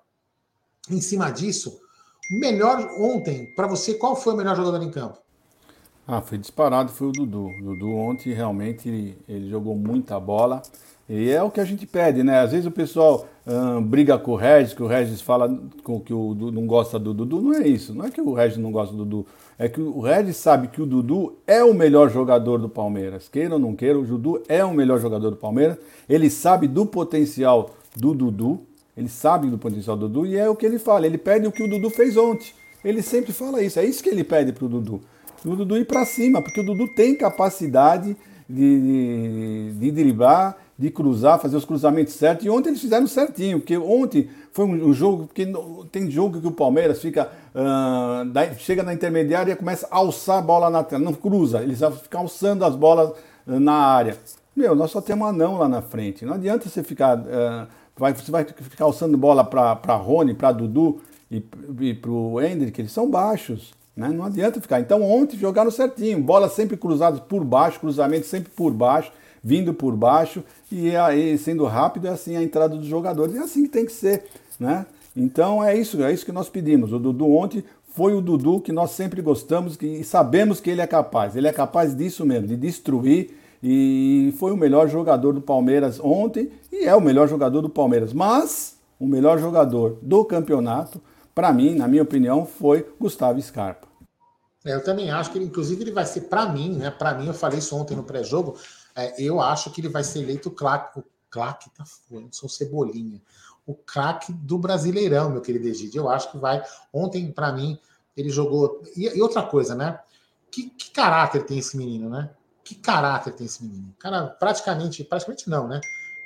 em cima disso, Melhor ontem, para você, qual foi o melhor jogador em campo? Ah, foi disparado, foi o Dudu. O Dudu ontem realmente ele, ele jogou muita bola. E é o que a gente pede, né? Às vezes o pessoal hum, briga com o Regis, que o Regis fala com que o Dudu não gosta do Dudu. Não é isso, não é que o Regis não gosta do Dudu. É que o Regis sabe que o Dudu é o melhor jogador do Palmeiras. Queira ou não queira, o Dudu é o melhor jogador do Palmeiras. Ele sabe do potencial do Dudu. Ele sabe do potencial do Dudu e é o que ele fala. Ele pede o que o Dudu fez ontem. Ele sempre fala isso. É isso que ele pede para o Dudu. O Dudu ir para cima, porque o Dudu tem capacidade de, de, de driblar, de cruzar, fazer os cruzamentos certos. E ontem eles fizeram certinho, porque ontem foi um, jogo, porque tem jogo que o Palmeiras fica, uh, da, chega na intermediária e começa a alçar a bola na tela, não cruza, eles vão ficar alçando as bolas uh, na área. Meu, nós só temos anão lá na frente. Não adianta você ficar. Uh, vai, você vai ficar alçando bola para Rony, para Dudu e, e para o Hendrick, eles são baixos. Né? Não adianta ficar. Então ontem jogaram certinho, bola sempre cruzada por baixo, cruzamento sempre por baixo, vindo por baixo, e aí sendo rápido é assim a entrada dos jogadores. É assim que tem que ser. Né? Então é isso, é isso que nós pedimos. O Dudu ontem foi o Dudu que nós sempre gostamos e sabemos que ele é capaz. Ele é capaz disso mesmo, de destruir e foi o melhor jogador do Palmeiras ontem e é o melhor jogador do Palmeiras. Mas o melhor jogador do campeonato, para mim, na minha opinião, foi Gustavo Scarpa. É, eu também acho que, ele, inclusive, ele vai ser, para mim, né? Para mim, eu falei isso ontem no pré-jogo, é, eu acho que ele vai ser eleito o claque, o claque tá foda, sou cebolinha, o craque do Brasileirão, meu querido Egídio. Eu acho que vai. Ontem, para mim, ele jogou. E, e outra coisa, né? Que, que, caráter tem esse menino, né? Que caráter tem esse menino? Cara, praticamente, praticamente não, né?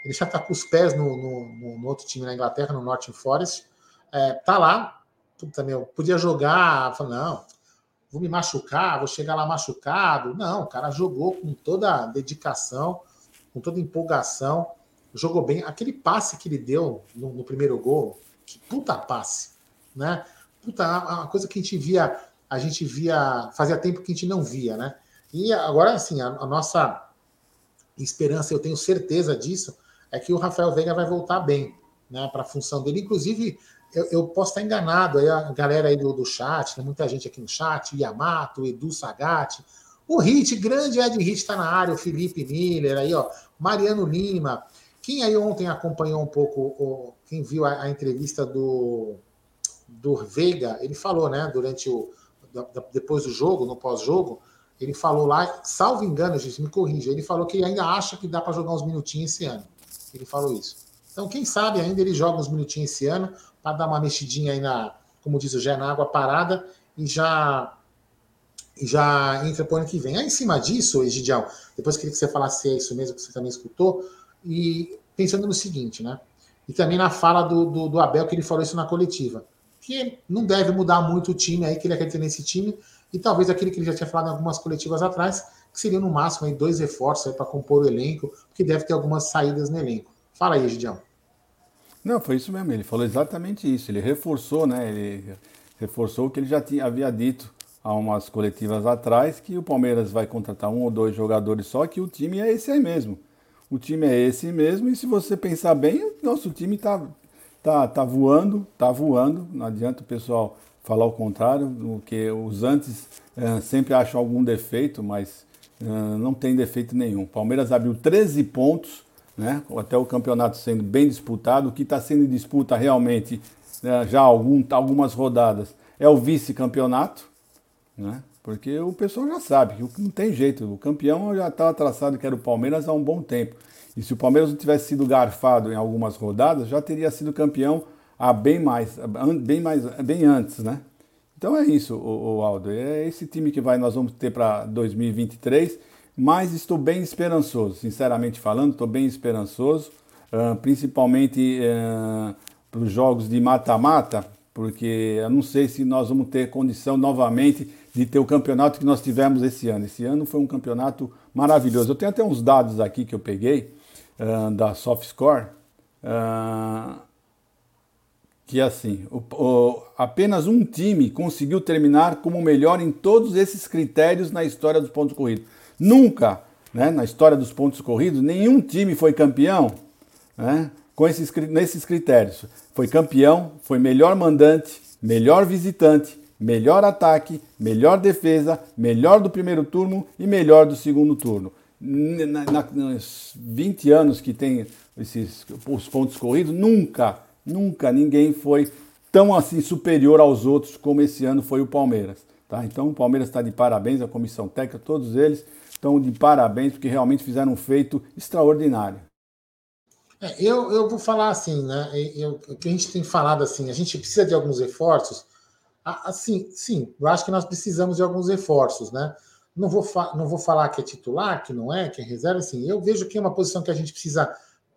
Ele já tá com os pés no, no, no outro time na Inglaterra, no Norton Forest. É, tá lá, puta meu, podia jogar, falou, não, vou me machucar, vou chegar lá machucado. Não, o cara jogou com toda a dedicação, com toda a empolgação, jogou bem. Aquele passe que ele deu no, no primeiro gol, que puta passe, né? Puta, a, a coisa que a gente via, a gente via, fazia tempo que a gente não via, né? E agora, assim, a, a nossa esperança, eu tenho certeza disso, é que o Rafael Veiga vai voltar bem né, para a função dele. Inclusive, eu, eu, posso estar enganado, aí a galera aí do, do chat, tem muita gente aqui no chat, Yamato, Edu Sagatti, o Hit, grande Ed Hit está na área, o Felipe Miller, aí, ó, Mariano Lima. Quem aí ontem acompanhou um pouco, o, quem viu a, a entrevista do, do Veiga, ele falou, né, durante o. depois do jogo, no pós-jogo, ele falou lá, salvo engano, gente, me corrija, ele falou que ainda acha que dá para jogar uns minutinhos esse ano. Ele falou isso. Então, quem sabe ainda ele joga uns minutinhos esse ano para dar uma mexidinha aí na, como diz o Gé, na água parada e já e já entra para o ano que vem. Aí, em cima disso, Egidião, depois queria que você falasse se é isso mesmo que você também escutou, e pensando no seguinte, né? E também na fala do, do, do Abel, que ele falou isso na coletiva, que não deve mudar muito o time aí, que ele acredita nesse time, e talvez aquele que ele já tinha falado em algumas coletivas atrás, que seria no máximo aí dois reforços para compor o elenco, porque deve ter algumas saídas no elenco. Fala aí, Gidião. Não, foi isso mesmo. Ele falou exatamente isso. Ele reforçou, né? Ele reforçou o que ele já tinha, havia dito há umas coletivas atrás, que o Palmeiras vai contratar um ou dois jogadores só, que o time é esse aí mesmo. O time é esse mesmo, e se você pensar bem, nosso time está tá, tá voando, tá voando. Não adianta o pessoal falar o contrário, que os antes é, sempre acham algum defeito, mas é, não tem defeito nenhum. Palmeiras abriu 13 pontos, né, até o campeonato sendo bem disputado. O que está sendo em disputa realmente né, já algum, algumas rodadas é o vice-campeonato, né, porque o pessoal já sabe que não tem jeito. O campeão já estava traçado que era o Palmeiras há um bom tempo. E se o Palmeiras não tivesse sido garfado em algumas rodadas, já teria sido campeão há bem mais, bem mais, bem antes, né? Então é isso, o, Aldo. É esse time que vai nós vamos ter para 2023, mas estou bem esperançoso, sinceramente falando, estou bem esperançoso, uh, principalmente uh, para os jogos de mata-mata, porque eu não sei se nós vamos ter condição novamente de ter o campeonato que nós tivemos esse ano. Esse ano foi um campeonato maravilhoso. Eu tenho até uns dados aqui que eu peguei uh, da SoftScore. Que assim, apenas um time conseguiu terminar como melhor em todos esses critérios na história dos pontos corridos. Nunca, né, na história dos pontos corridos, nenhum time foi campeão né, com esses, nesses critérios. Foi campeão, foi melhor mandante, melhor visitante, melhor ataque, melhor defesa, melhor do primeiro turno e melhor do segundo turno. Na, na, nos 20 anos que tem esses, os pontos corridos, nunca Nunca ninguém foi tão assim superior aos outros como esse ano foi o Palmeiras. Tá? Então o Palmeiras está de parabéns, a comissão técnica, todos eles estão de parabéns porque realmente fizeram um feito extraordinário. É, eu, eu vou falar assim, né? Eu, o que a gente tem falado assim, a gente precisa de alguns reforços. Assim, sim, eu acho que nós precisamos de alguns reforços, né? Não vou, não vou falar que é titular, que não é, que é reserva, assim. Eu vejo que é uma posição que a gente precisa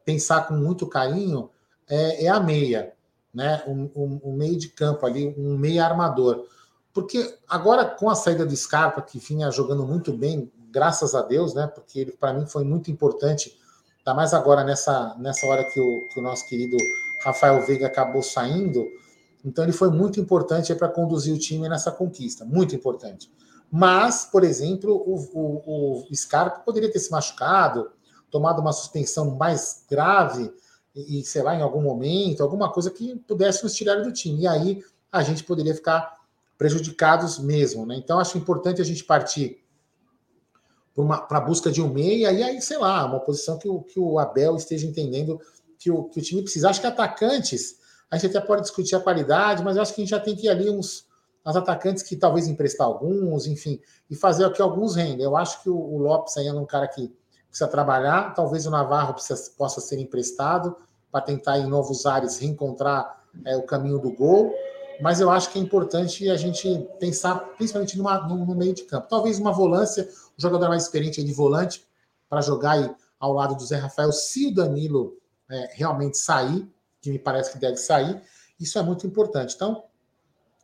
pensar com muito carinho é, é a meia, né? Um, um, um, meio de campo ali, um meia armador. Porque agora, com a saída do Scarpa, que vinha jogando muito bem, graças a Deus, né? Porque ele, para mim, foi muito importante, ainda mais agora nessa, nessa hora que o, que o nosso querido Rafael Veiga acabou saindo. Então, ele foi muito importante para conduzir o time nessa conquista, muito importante. Mas, por exemplo, o, o, o Scarpa poderia ter se machucado, tomado uma suspensão mais grave, e, sei lá, em algum momento, alguma coisa que pudesse nos tirar do time. E aí a gente poderia ficar prejudicados mesmo, né? Então, acho importante a gente partir para a busca de um meia, e aí, sei lá, uma posição que o, que o Abel esteja entendendo que o, que o time precisa. Acho que atacantes, a gente até pode discutir a qualidade, mas eu acho que a gente já tem que ir ali uns as atacantes que talvez emprestar alguns, enfim, e fazer o que alguns rendem. Eu acho que o, o Lopes ainda é um cara que precisa trabalhar, talvez o Navarro precisa, possa ser emprestado para tentar em novos ares reencontrar é, o caminho do gol mas eu acho que é importante a gente pensar principalmente numa, no, no, meio de campo. Talvez uma volância, jogador mais experiente de volante, para jogar aí ao lado do Zé Rafael, se o Danilo é, realmente sair, que me parece que deve sair, isso é muito importante. Então,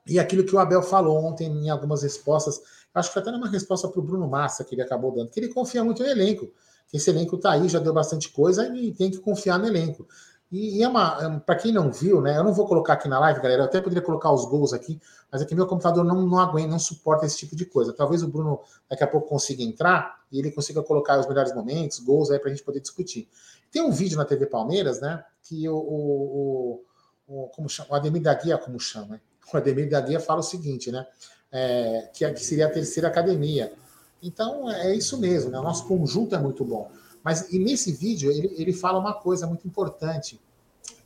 e aquilo que o Abel falou ontem em algumas respostas, acho que foi até numa resposta para o Bruno Massa que ele acabou dando, que ele confia muito no elenco. Esse elenco está aí, já deu bastante coisa e tem que confiar no elenco. E, e é uma, é, para quem não viu, né? Eu não vou colocar aqui na live, galera. Eu até poderia colocar os gols aqui, mas aqui meu computador não, não aguenta, não suporta esse tipo de coisa. Talvez o Bruno daqui a pouco consiga entrar e ele consiga colocar os melhores momentos, gols aí para a gente poder discutir. Tem um vídeo na TV Palmeiras, né? Que o, o, o, como chama, o Ademir da Guia, como chama, né? o Ademir da Guia fala o seguinte, né? É, que, que seria a terceira academia. Então é isso mesmo, né? O nosso conjunto é muito bom. Mas e nesse vídeo ele, ele fala uma coisa muito importante,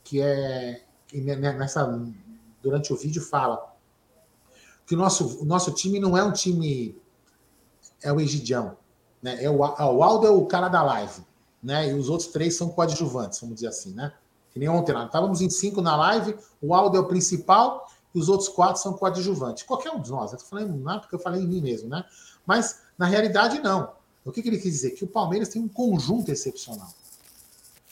que é que nessa durante o vídeo fala que o nosso, o nosso time não é um time é o Egidião, né? É o, o Aldo é o cara da live, né? E os outros três são coadjuvantes, vamos dizer assim, né? Que nem ontem, nós estávamos em cinco na live, o Aldo é o principal e os outros quatro são coadjuvantes. Qualquer um de nós, eu tô falando não é porque eu falei em mim mesmo, né? Mas na realidade não. O que, que ele quis dizer? Que o Palmeiras tem um conjunto excepcional.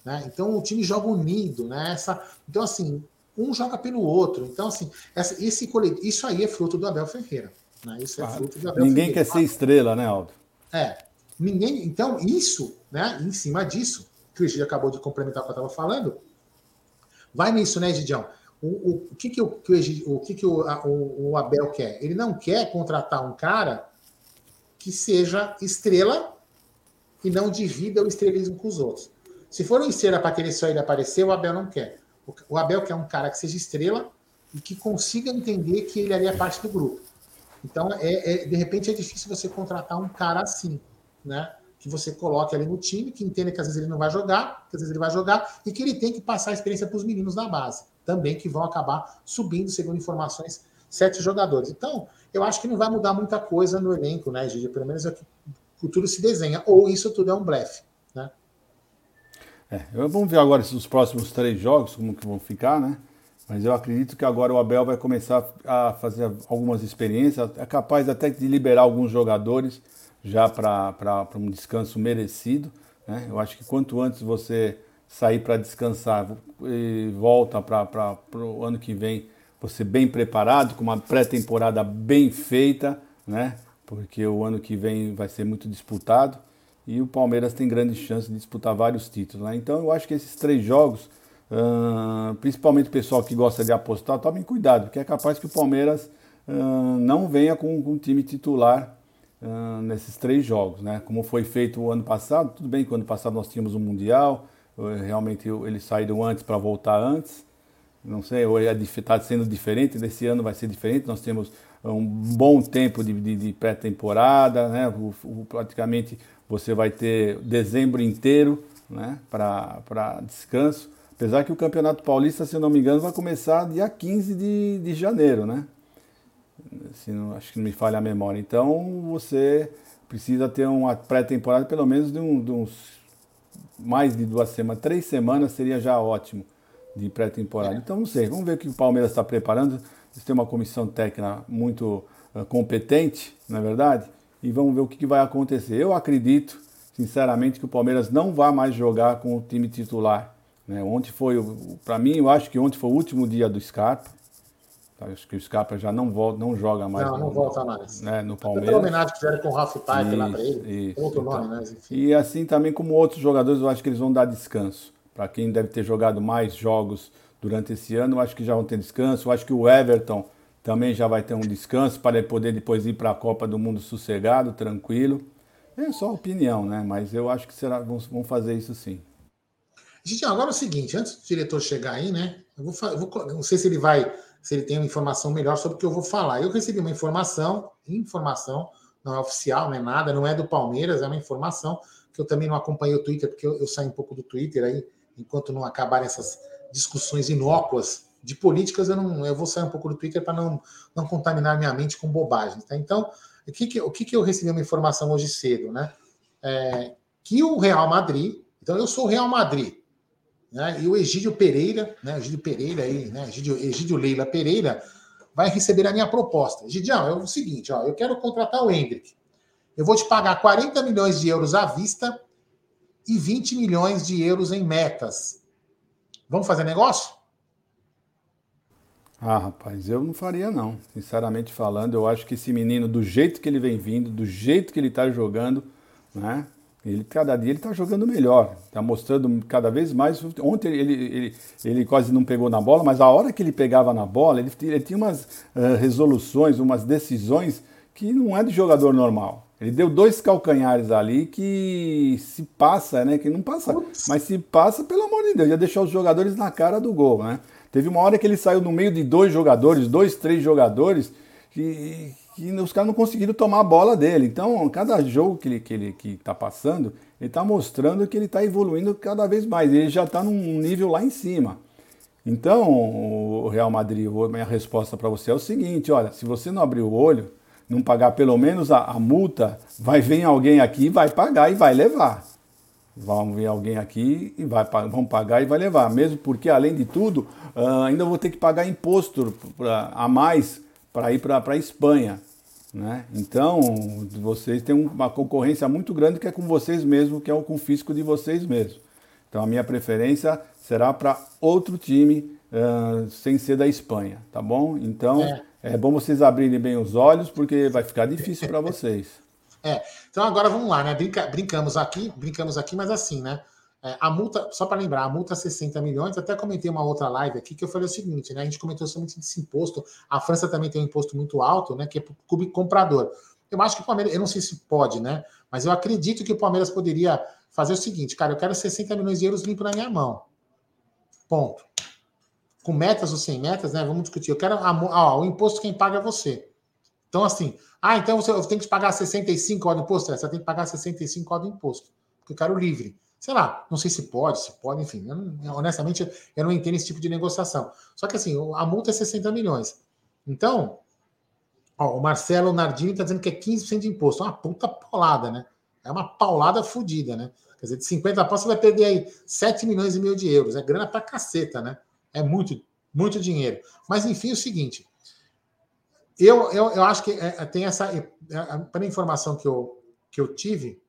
Né? Então o time joga unido, né? Essa, então, assim, um joga pelo outro. Então, assim, essa, esse coletivo, isso aí é fruto do Abel Ferreira. Né? Isso é fruto do Abel Ninguém Ferreira. quer ser estrela, né, Aldo? É. Ninguém. Então, isso, né? Em cima disso, que o Egídio acabou de complementar o que eu estava falando, vai nisso, né, Gidião? O, o, o, que, que, o, que, o, o, que, que o, a, o Abel quer? Ele não quer contratar um cara que seja estrela e não divida o estrelismo com os outros. Se for uma estrela para querer só ele aparecer, o Abel não quer. O Abel quer um cara que seja estrela e que consiga entender que ele ali é parte do grupo. Então, é, é, de repente, é difícil você contratar um cara assim, né? Que você coloque ali no time, que entenda que às vezes ele não vai jogar, que às vezes ele vai jogar, e que ele tem que passar a experiência para os meninos da base, também que vão acabar subindo, segundo informações, sete jogadores. Então, eu acho que não vai mudar muita coisa no elenco, né, Gigi? Pelo menos é que o futuro se desenha. Ou isso tudo é um blefe, né? É, vamos ver agora os próximos três jogos, como que vão ficar, né? Mas eu acredito que agora o Abel vai começar a fazer algumas experiências, é capaz até de liberar alguns jogadores já para um descanso merecido. Né? Eu acho que quanto antes você sair para descansar e volta para o ano que vem você bem preparado, com uma pré-temporada bem feita, né? Porque o ano que vem vai ser muito disputado e o Palmeiras tem grandes chances de disputar vários títulos. Né? Então eu acho que esses três jogos, uh, principalmente o pessoal que gosta de apostar, tomem cuidado, porque é capaz que o Palmeiras uh, não venha com um time titular uh, nesses três jogos, né? Como foi feito o ano passado, tudo bem que o ano passado nós tínhamos um Mundial, realmente eles saíram antes para voltar antes, não sei, está é, sendo diferente, desse ano vai ser diferente, nós temos um bom tempo de, de, de pré-temporada, né? O, o, praticamente você vai ter dezembro inteiro né? para descanso, apesar que o Campeonato Paulista, se não me engano, vai começar dia 15 de, de janeiro, né? Se não, acho que não me falha a memória. Então você precisa ter uma pré-temporada pelo menos de, um, de uns mais de duas semanas, três semanas seria já ótimo de pré-temporada. Então, não sei, vamos ver o que o Palmeiras está preparando. eles têm uma comissão técnica muito uh, competente, não é verdade? E vamos ver o que, que vai acontecer. Eu acredito, sinceramente, que o Palmeiras não vai mais jogar com o time titular. Né? Ontem foi, para mim, eu acho que ontem foi o último dia do Scarpa. Acho que o Scarpa já não volta, não joga mais. Não, no, não volta mais. Né, no Palmeiras. Pela homenagem que fizeram com o Ralf Piper lá para ele. Isso, outro então. nome, né? Enfim. E assim também como outros jogadores, eu acho que eles vão dar descanso. Para quem deve ter jogado mais jogos durante esse ano, acho que já vão ter descanso. Acho que o Everton também já vai ter um descanso para poder depois ir para a Copa do Mundo sossegado, tranquilo. É só opinião, né? Mas eu acho que será, vão, vão fazer isso sim. Gente, agora é o seguinte, antes do diretor chegar aí, né? Eu vou, eu vou, não sei se ele vai, se ele tem uma informação melhor sobre o que eu vou falar. Eu recebi uma informação, informação, não é oficial, não é nada, não é do Palmeiras, é uma informação que eu também não acompanhei o Twitter, porque eu, eu saí um pouco do Twitter aí, enquanto não acabarem essas discussões inócuas de políticas, eu não, eu vou sair um pouco do Twitter para não, não contaminar minha mente com bobagens, tá? Então, o que que, o que que eu recebi uma informação hoje cedo, né? É, que o Real Madrid, então eu sou o Real Madrid, né? E o Egídio Pereira, né? Egídio Pereira aí, né? Egídio, Egídio Leila Pereira vai receber a minha proposta. Egidião, é o seguinte, ó, eu quero contratar o Hendrick. Eu vou te pagar 40 milhões de euros à vista e 20 milhões de euros em metas. Vamos fazer negócio? Ah, rapaz, eu não faria não. Sinceramente falando, eu acho que esse menino, do jeito que ele vem vindo, do jeito que ele está jogando, né? Ele cada dia ele está jogando melhor, está mostrando cada vez mais. Ontem ele, ele, ele quase não pegou na bola, mas a hora que ele pegava na bola, ele, ele tinha umas uh, resoluções, umas decisões que não é de jogador normal. Ele deu dois calcanhares ali que se passa, né? Que não passa, mas se passa, pelo amor de Deus, ia deixar os jogadores na cara do gol, né? Teve uma hora que ele saiu no meio de dois jogadores, dois, três jogadores, que, que os caras não conseguiram tomar a bola dele. Então, cada jogo que ele que ele que está passando, ele está mostrando que ele está evoluindo cada vez mais. Ele já está num nível lá em cima. Então, o Real Madrid, a minha resposta para você é o seguinte: olha, se você não abrir o olho, não pagar pelo menos a, a multa, vai vir alguém aqui, vai pagar e vai levar. Vão vir alguém aqui e vai, vão pagar e vai levar. Mesmo porque, além de tudo, uh, ainda vou ter que pagar imposto pra, a mais para ir para a Espanha. Né? Então, vocês têm uma concorrência muito grande que é com vocês mesmos, que é o confisco de vocês mesmos. Então, a minha preferência será para outro time uh, sem ser da Espanha, tá bom? Então, é. É bom vocês abrirem bem os olhos, porque vai ficar difícil para vocês. É, então agora vamos lá, né? Brinca, brincamos aqui, brincamos aqui, mas assim, né? É, a multa, só para lembrar, a multa é 60 milhões. Até comentei uma outra live aqui que eu falei o seguinte, né? A gente comentou somente desse imposto. A França também tem um imposto muito alto, né? Que é o comprador. Eu acho que o Palmeiras, eu não sei se pode, né? Mas eu acredito que o Palmeiras poderia fazer o seguinte, cara, eu quero 60 milhões de euros limpo na minha mão. Ponto. Com metas ou sem metas, né? Vamos discutir. Eu quero. A, o imposto quem paga é você. Então, assim, ah, então você tem que pagar 65 horas do imposto? É, você tem que pagar 65 horas do imposto. Porque eu quero livre. Sei lá, não sei se pode, se pode, enfim. Eu não, honestamente, eu não entendo esse tipo de negociação. Só que assim, a multa é 60 milhões. Então, ó, o Marcelo Nardini está dizendo que é 15% de imposto. É uma puta paulada, né? É uma paulada fodida, né? Quer dizer, de 50 pau você vai perder aí 7 milhões e meio de euros. É grana pra caceta, né? É muito, muito dinheiro. Mas enfim, é o seguinte. Eu, eu, eu acho que é, é tem essa. É, a informação que eu, que eu tive,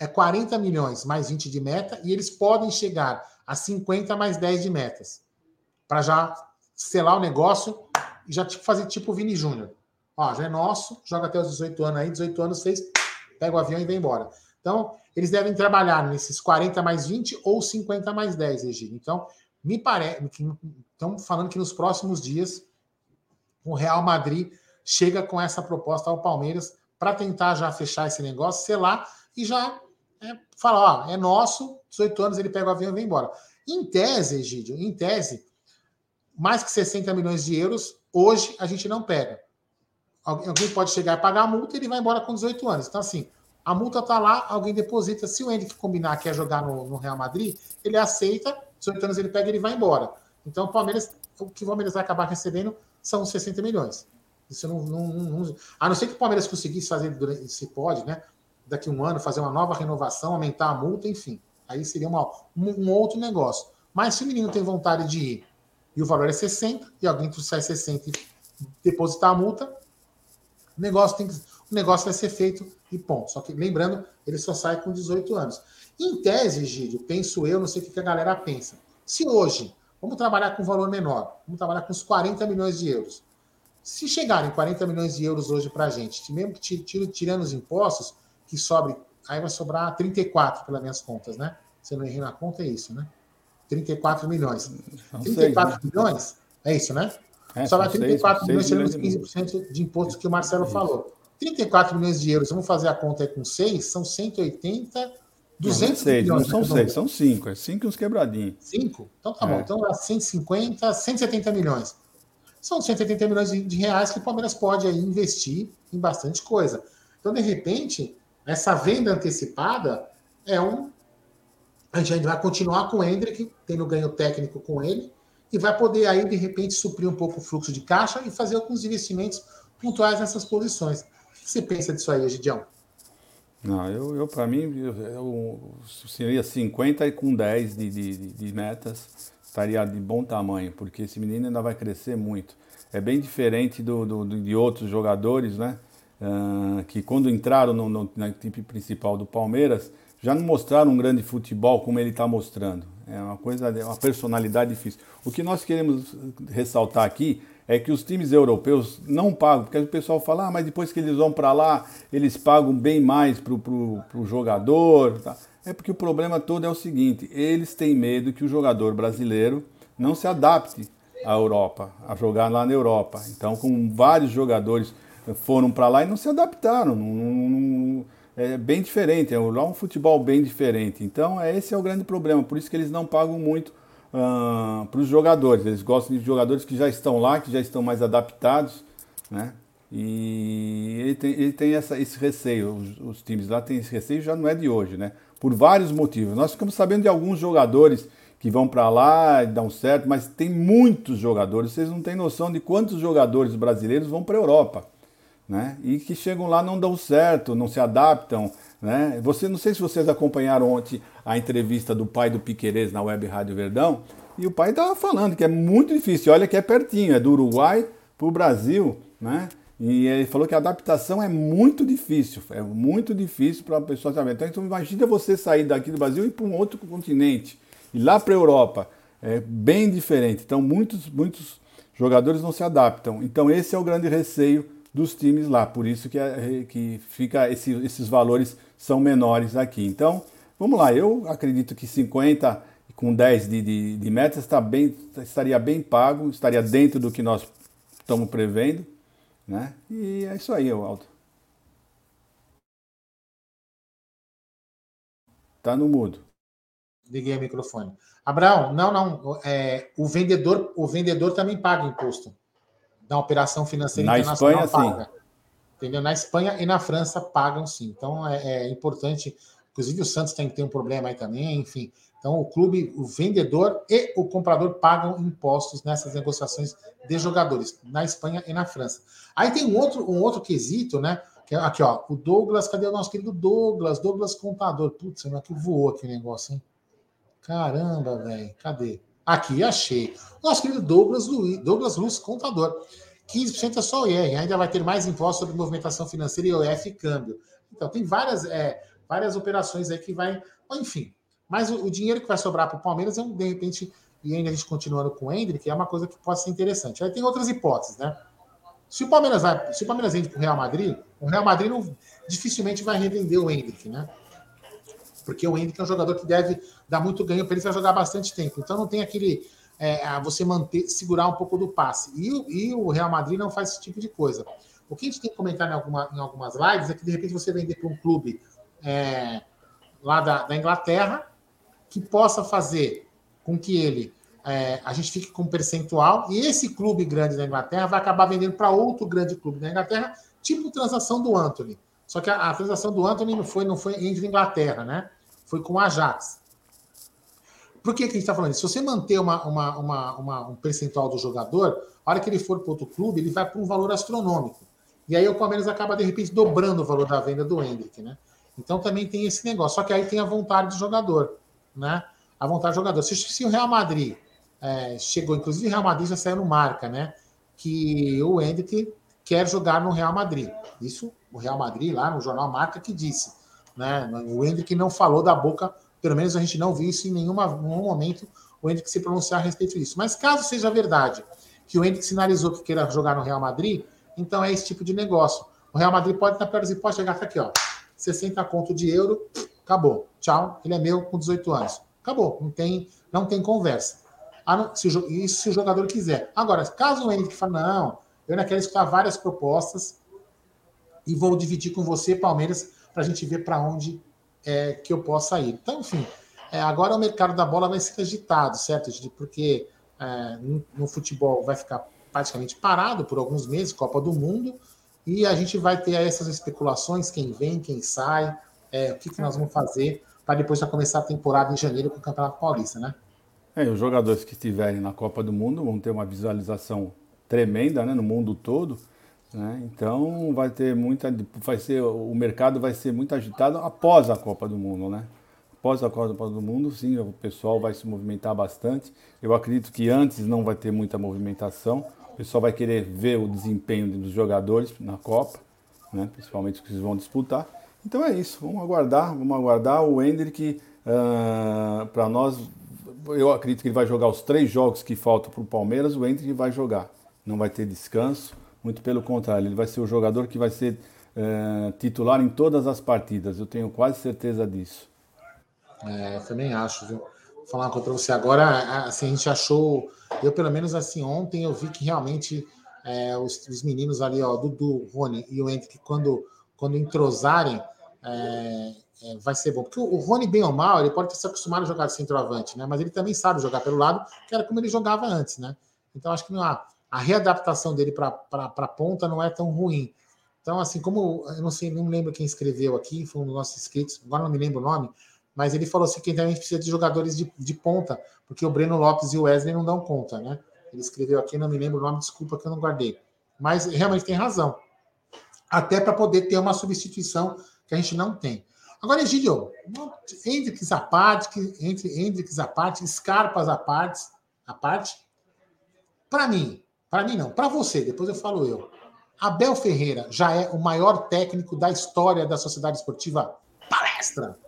é 40 milhões mais 20 de meta e eles podem chegar a 50 mais 10 de metas. Para já selar o negócio e já tipo, fazer tipo o Vini Júnior. Ó, já é nosso, joga até os 18 anos aí, 18 anos fez, pega o avião e vem embora. Então, eles devem trabalhar nesses 40 mais 20 ou 50 mais 10, Egílio. Então, me parece. Estamos falando que nos próximos dias o Real Madrid chega com essa proposta ao Palmeiras para tentar já fechar esse negócio, selar e já é, falar, ó, é nosso, 18 anos ele pega o avião e vem embora. Em tese, Egídio, em tese, mais que 60 milhões de euros, hoje a gente não pega. Alguém pode chegar e pagar a multa e ele vai embora com 18 anos. Então, assim, a multa está lá, alguém deposita. Se o Henrique combinar que é jogar no, no, Real Madrid, ele aceita, 18 anos ele pega e ele vai embora. Então, o Palmeiras, o que o Palmeiras vai acabar recebendo são 60 milhões. Isso não, não, não, A não ser que o Palmeiras conseguisse fazer, se pode, né? Daqui a um ano, fazer uma nova renovação, aumentar a multa, enfim. Aí seria uma, um, um outro negócio. Mas se o menino tem vontade de ir e o valor é 60, e alguém trouxer 60 e depositar a multa, o negócio, tem que, o negócio vai ser feito e ponto. Só que, lembrando, ele só sai com 18 anos. Em tese, Gídio, penso eu, não sei o que a galera pensa. Se hoje, vamos trabalhar com valor menor, vamos trabalhar com uns 40 milhões de euros. Se chegarem 40 milhões de euros hoje para a gente, mesmo que tirando os impostos, que sobre, aí vai sobrar 34 pelas minhas contas, né? Se eu não errei na conta, é isso, né? 34 milhões. Não 34 sei, né? milhões? É isso, né? É, Sobra 34 milhões, tirando os 15% de imposto que o Marcelo falou. 34 milhões de euros, vamos fazer a conta aí com 6, são 180, 200 não, seis, milhões. Não são 6, são 5, é 5 e uns quebradinhos. 5? Então tá é. bom, então é 150, 170 milhões são 180 milhões de reais que o Palmeiras pode aí investir em bastante coisa. Então, de repente, essa venda antecipada é um. A gente vai continuar com o Hendrick, tendo ganho técnico com ele, e vai poder aí, de repente, suprir um pouco o fluxo de caixa e fazer alguns investimentos pontuais nessas posições. O que você pensa disso aí, Gidião? Não, eu, eu para mim, eu, eu, seria 50 e com 10 de, de, de metas estaria de bom tamanho, porque esse menino ainda vai crescer muito. É bem diferente do, do de outros jogadores, né? Uh, que quando entraram no, no, na equipe principal do Palmeiras, já não mostraram um grande futebol como ele está mostrando. É uma coisa, é uma personalidade difícil. O que nós queremos ressaltar aqui é que os times europeus não pagam, porque o pessoal fala, ah, mas depois que eles vão para lá, eles pagam bem mais para o jogador. Tá? É porque o problema todo é o seguinte: eles têm medo que o jogador brasileiro não se adapte à Europa, a jogar lá na Europa. Então, com vários jogadores foram para lá e não se adaptaram. Não, não, é bem diferente, é lá um futebol bem diferente. Então, é, esse é o grande problema. Por isso que eles não pagam muito uh, para os jogadores. Eles gostam de jogadores que já estão lá, que já estão mais adaptados, né? E ele tem, ele tem essa, esse receio, os, os, times lá têm esse receio, já não é de hoje, né? Por vários motivos. Nós ficamos sabendo de alguns jogadores que vão para lá e dão certo, mas tem muitos jogadores, vocês não têm noção de quantos jogadores brasileiros vão para a Europa, né? E que chegam lá não dão certo, não se adaptam, né? Você não sei se vocês acompanharam ontem a entrevista do pai do Piquerez na Web Rádio Verdão, e o pai estava falando que é muito difícil, olha que é pertinho, é do Uruguai para o Brasil, né? E ele falou que a adaptação é muito difícil, é muito difícil para a pessoa saber. Então, então, imagina você sair daqui do Brasil e ir para um outro continente, e lá para a Europa. É bem diferente. Então, muitos, muitos jogadores não se adaptam. Então, esse é o grande receio dos times lá. Por isso que, é, que fica esse, esses valores são menores aqui. Então, vamos lá. Eu acredito que 50 com 10 de, de, de metas está bem, estaria bem pago, estaria dentro do que nós estamos prevendo. Né? E é isso aí, Aldo. Tá no mudo. Liguei o microfone. Abraão, não, não. É, o vendedor, o vendedor também paga imposto da operação financeira na internacional. Espanha, paga. Sim. Entendeu? Na Espanha e na França pagam sim. Então é, é importante. Inclusive o Santos tem, tem um problema aí também, enfim. Então, o clube, o vendedor e o comprador pagam impostos nessas negociações de jogadores, na Espanha e na França. Aí tem um outro, um outro quesito, né? Que é, aqui, ó, o Douglas, cadê o nosso querido Douglas? Douglas Contador. Putz, aqui voou aqui o negócio, hein? Caramba, velho, cadê? Aqui, achei. Nosso querido Douglas Luiz, Douglas Luz Contador. 15% é só o IR, ainda vai ter mais impostos sobre movimentação financeira e OF e câmbio. Então, tem várias, é, várias operações aí que vai. Enfim, mas o, o dinheiro que vai sobrar para o Palmeiras é um, de repente, e ainda a gente continuando com o Hendrick, é uma coisa que pode ser interessante. Aí tem outras hipóteses, né? Se o Palmeiras vai, se o Palmeiras vende para o Real Madrid, o Real Madrid não, dificilmente vai revender o Hendrick, né? Porque o Hendrick é um jogador que deve dar muito ganho para ele, vai jogar bastante tempo. Então não tem aquele. É, você manter, segurar um pouco do passe. E, e, o Real Madrid não faz esse tipo de coisa. O que a gente tem que comentar em, alguma, em algumas lives é que de repente você vender para um clube é, lá da, da Inglaterra que possa fazer com que ele é, a gente fique com um percentual e esse clube grande da Inglaterra vai acabar vendendo para outro grande clube da Inglaterra, tipo transação do Anthony. Só que a, a, transação do Anthony não foi, não foi entre Inglaterra, né? Foi com o Ajax. Por que, que a gente está falando isso? Se você manter uma, uma, uma, uma, um percentual do jogador, a hora que ele for para outro clube, ele vai para um valor astronômico. E aí o Palmeiras acaba, de repente, dobrando o valor da venda do Hendrick, né? Então também tem esse negócio. Só que aí tem a vontade do jogador né? A vontade do jogador. Se, se o Real Madrid é, chegou, inclusive o Real Madrid já saiu no marca, né? que o Hendrick quer jogar no Real Madrid. Isso o Real Madrid, lá no jornal Marca, que disse. Né? O Hendrick não falou da boca, pelo menos a gente não viu isso em nenhuma, nenhum momento o Hendrick se pronunciar a respeito disso. Mas caso seja verdade que o Hendrick sinalizou que queira jogar no Real Madrid, então é esse tipo de negócio. O Real Madrid pode, na pior pode chegar aqui, ó, 60 conto de euro, acabou. Tchau, ele é meu com 18 anos. Acabou, não tem, não tem conversa. Se, isso se o jogador quiser. Agora, caso o Hendrick fale, não, eu ainda quero escutar várias propostas e vou dividir com você, Palmeiras, para a gente ver para onde é, que eu possa ir. Então, enfim, é, agora o mercado da bola vai ser agitado, certo? Porque é, no, no, futebol vai ficar praticamente parado por alguns meses, Copa do Mundo, e a gente vai ter essas especulações, quem vem, quem sai, é, o que, que nós vamos fazer para depois já começar a temporada em janeiro com o Campeonato Paulista, né? É, os jogadores que estiverem na Copa do Mundo vão ter uma visualização tremenda né, no mundo todo. Né? Então vai ter muita. Vai ser, o mercado vai ser muito agitado após a Copa do Mundo, né? Após a Copa do Mundo, sim, o pessoal vai se movimentar bastante. Eu acredito que antes não vai ter muita movimentação. O pessoal vai querer ver o desempenho dos jogadores na Copa, né? principalmente os que vão disputar. Então é isso, vamos aguardar, vamos aguardar. O Hendrick, uh, para nós, eu acredito que ele vai jogar os três jogos que faltam para o Palmeiras, o Hendrick vai jogar. Não vai ter descanso, muito pelo contrário, ele vai ser o jogador que vai ser uh, titular em todas as partidas, eu tenho quase certeza disso. É, eu também acho, viu? Vou falar para você agora, assim, a gente achou, eu pelo menos assim, ontem eu vi que realmente é, os, os, meninos ali, ó, Dudu, Rony e o Hendrick, quando, quando entrosarem, é, é, vai ser bom. Porque o, Rony, bem ou mal, ele pode ter se acostumado a jogar de centroavante, né? Mas ele também sabe jogar pelo lado, que era como ele jogava antes, né? Então acho que não, a, a readaptação dele para a ponta não é tão ruim. Então, assim, como eu não sei, não lembro quem escreveu aqui, foi um dos nossos inscritos, agora não me lembro o nome, mas ele falou assim que também precisa de jogadores de, de ponta, porque o Breno Lopes e o Wesley não dão conta, né? Ele escreveu aqui, não me lembro o nome, desculpa que eu não guardei. Mas realmente tem razão. Até para poder ter uma substituição que a gente não tem. Agora, Egidio, Hendrix à parte, entre Hendrix à parte, Scarpas à parte, à parte, para mim, para mim não, para você, depois eu falo eu. Abel Ferreira já é o maior técnico da história da Sociedade Esportiva Palestra.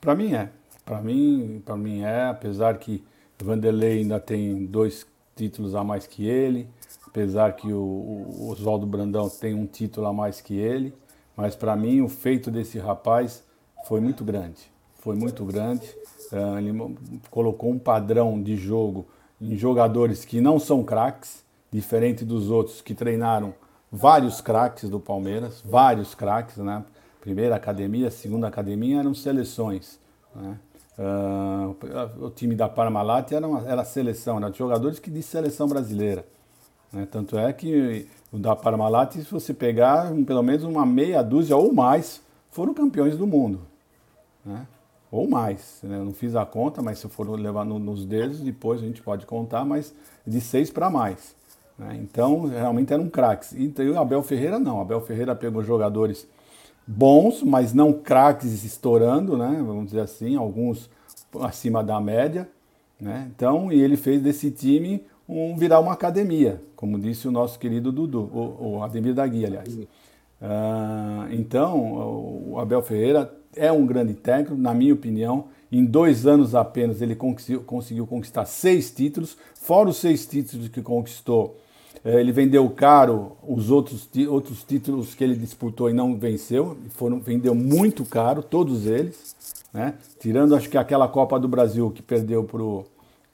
Para mim é. Para mim, para mim é, apesar que Vanderlei ainda tem dois títulos a mais que ele, apesar que o, o Oswaldo Brandão tem um título a mais que ele, mas para mim o feito desse rapaz foi muito grande. Foi muito grande. Uh, ele colocou um padrão de jogo em jogadores que não são craques, diferente dos outros que treinaram vários craques do Palmeiras, vários craques, né? Primeira academia, segunda academia eram seleções. Né? Uh, o time da Parmalat era, uma, era seleção, eram jogadores que de seleção brasileira. Né? Tanto é que o da Parmalat, se você pegar pelo menos uma meia dúzia ou mais, foram campeões do mundo. Né? Ou mais. Né? Eu não fiz a conta, mas se for levar no, nos dedos, depois a gente pode contar, mas de seis para mais. Né? Então, realmente eram craques. E o Abel Ferreira não. Abel Ferreira pegou jogadores bons, mas não craques estourando, né? vamos dizer assim, alguns acima da média. Né? Então, e ele fez desse time um, virar uma academia, como disse o nosso querido Dudu, o, o Ademir da Guia, aliás. Uh, então, o Abel Ferreira é um grande técnico, na minha opinião. Em dois anos apenas ele conseguiu, conquistar seis títulos, fora os seis títulos que conquistou. Eh, ele vendeu caro os outros, outros títulos que ele disputou e não venceu, foram, vendeu muito caro, todos eles. Né? Tirando acho que aquela Copa do Brasil que perdeu para o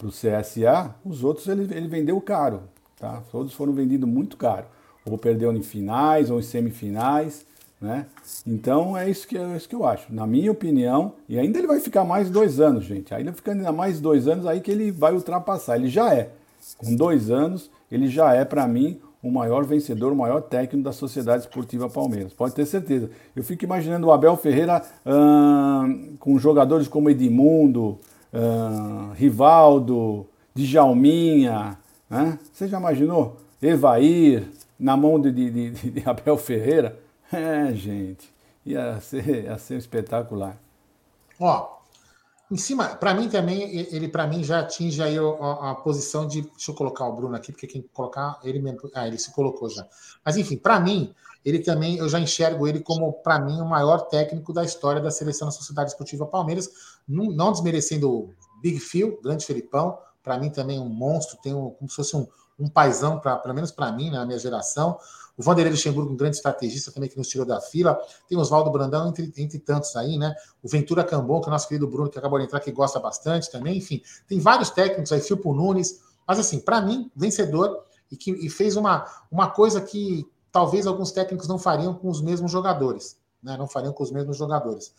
CSA, os outros ele, ele vendeu caro. Tá? Todos foram vendidos muito caro. Ou perdeu em finais ou em semifinais. Né? Então é isso, que, é isso que eu acho. Na minha opinião, e ainda ele vai ficar mais dois anos, gente. Ainda ficando ainda mais dois anos aí que ele vai ultrapassar. Ele já é. Com dois anos, ele já é, para mim, o maior vencedor, o maior técnico da Sociedade Esportiva Palmeiras. Pode ter certeza. Eu fico imaginando o Abel Ferreira hum, com jogadores como Edmundo, hum, Rivaldo, Djalminha. Né? Você já imaginou? Evair, na mão de, de, de, de Abel Ferreira? É, gente, ia ser, ia ser espetacular. Ó, Em cima, para mim também, ele para mim já atinge aí a, a, posição de. Deixa eu colocar o Bruno aqui, porque quem colocar, ele mesmo. Ah, ele se colocou já. Mas enfim, para mim, ele também, eu já enxergo ele como, para mim, o maior técnico da história da seleção da Sociedade Esportiva Palmeiras, não, não desmerecendo o Big Phil, grande Felipão, para mim também um monstro, tem um, como se fosse um, um paizão, pra, pelo menos para mim, na minha geração. O Vanderlei Luxemburgo, um grande estrategista também que nos tirou da fila. Tem Oswaldo Brandão, entre, entre tantos aí, né? O Ventura Cambon, que é o nosso querido Bruno, que acabou de entrar, que gosta bastante também. Enfim, tem vários técnicos aí, Filpo Nunes. Mas, assim, para mim, vencedor e que e fez uma, uma coisa que talvez alguns técnicos não fariam com os mesmos jogadores. Né? Não fariam com os mesmos jogadores.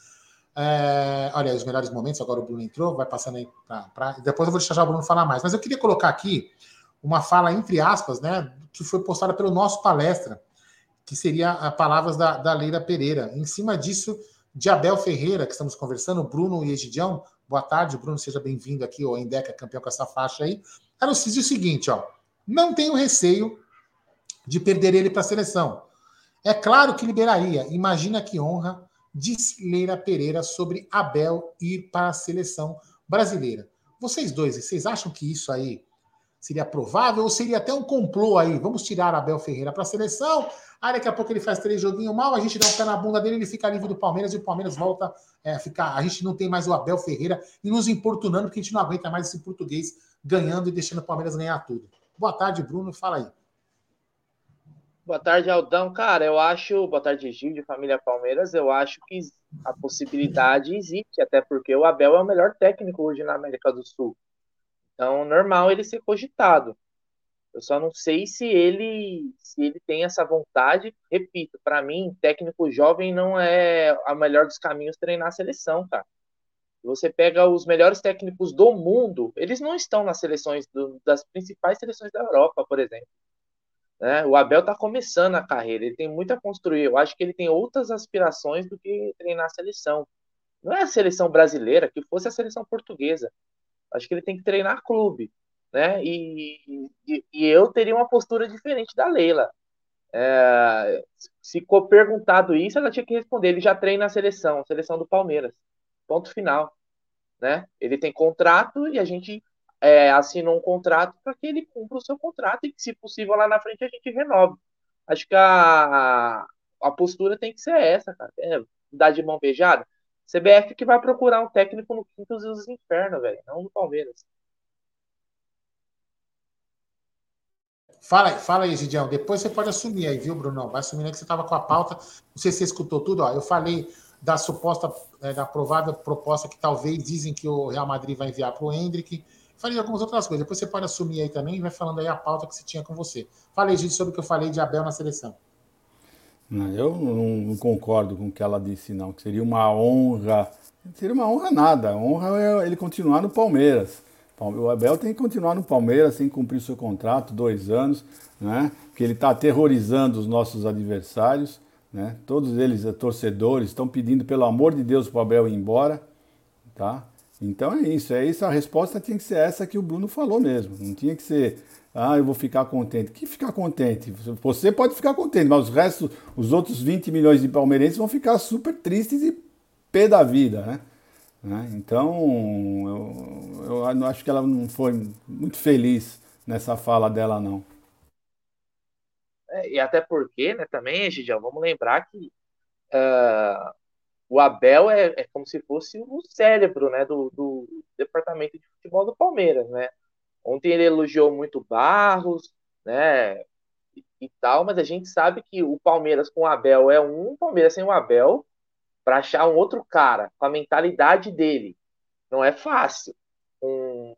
É, olha, os melhores momentos, agora o Bruno entrou, vai passando aí para. Depois eu vou deixar já o Bruno falar mais. Mas eu queria colocar aqui uma fala, entre aspas, né, que foi postada pelo nosso palestra, que seria a palavras da, da Pereira. Em cima disso, de Abel Ferreira, que estamos conversando, Bruno e Egidião. Boa tarde, Bruno, seja bem-vindo aqui, o Endeca, campeão com essa faixa aí. Ela diz o seguinte, ó, não tenho receio de perder ele para a seleção. É claro que liberaria. Imagina que honra, disse Leila Pereira sobre Abel ir para a seleção brasileira. Vocês dois, vocês acham que isso aí Seria provável ou seria até um complô aí? Vamos tirar Abel Ferreira para a seleção. Aí daqui a pouco ele faz três joguinhos mal, a gente dá um pé na bunda dele, ele fica livre do Palmeiras e o Palmeiras volta é, a ficar. A gente não tem mais o Abel Ferreira e nos importunando, porque a gente não aguenta mais esse português ganhando e deixando o Palmeiras ganhar tudo. Boa tarde, Bruno. Fala aí. Boa tarde, Aldão. Cara, eu acho. Boa tarde, Gil, de família Palmeiras. Eu acho que a possibilidade existe, até porque o Abel é o melhor técnico hoje na América do Sul. Então, normal ele ser cogitado. Eu só não sei se ele se ele tem essa vontade. Repito, para mim, técnico jovem não é a melhor dos caminhos treinar a seleção, cara. Você pega os melhores técnicos do mundo, eles não estão nas seleções do, das principais seleções da Europa, por exemplo. Né? O Abel está começando a carreira, ele tem muito a construir. Eu acho que ele tem outras aspirações do que treinar a seleção. Não é a seleção brasileira, que fosse a seleção portuguesa. Acho que ele tem que treinar clube, né? E, e, e eu teria uma postura diferente da Leila. É, se for perguntado isso, ela tinha que responder. Ele já treina a seleção, a seleção do Palmeiras. Ponto final. Né? Ele tem contrato e a gente é, assinou um contrato para que ele cumpra o seu contrato e que, se possível, lá na frente a gente renove. Acho que a, a postura tem que ser essa, cara. É, dar de mão beijada. CBF que vai procurar um técnico no quinto dos infernos, velho, não no Palmeiras. Fala aí, fala aí, Gidião. Depois você pode assumir aí, viu, Bruno? Vai assumir aí que você estava com a pauta. Não sei se você escutou tudo. Ó. Eu falei da suposta, é, da provável proposta que talvez dizem que o Real Madrid vai enviar para o Hendrick. Falei de algumas outras coisas. Depois você pode assumir aí também e vai falando aí a pauta que você tinha com você. Falei, Gidião, sobre o que eu falei de Abel na seleção. Eu não, concordo com o que ela disse, não. Que seria uma honra. Seria uma honra nada. A honra é ele continuar no Palmeiras. O Abel tem que continuar no Palmeiras, sem cumprir seu contrato, dois anos, né? Porque ele está aterrorizando os nossos adversários, né? Todos eles, eh, torcedores, estão pedindo, pelo amor de Deus, para o Abel ir embora, tá? Então é isso, é isso. A resposta tinha que ser essa que o Bruno falou mesmo. Não tinha que ser ah, eu vou ficar contente. Que ficar contente? Você pode ficar contente, mas os restos, os outros 20 milhões de palmeirenses vão ficar super tristes e pé da vida, né? né? Então, eu, eu acho que ela não foi muito feliz nessa fala dela, não. É, e até porque, né, também, Gidião, vamos lembrar que uh, o Abel é, é, como se fosse o cérebro né, do, do departamento de futebol do Palmeiras, né? Ontem ele elogiou muito Barros, né? E, tal, mas a gente sabe que o Palmeiras com o Abel é um, o Palmeiras sem o Abel, para achar um outro cara com a mentalidade dele, não é fácil. Com,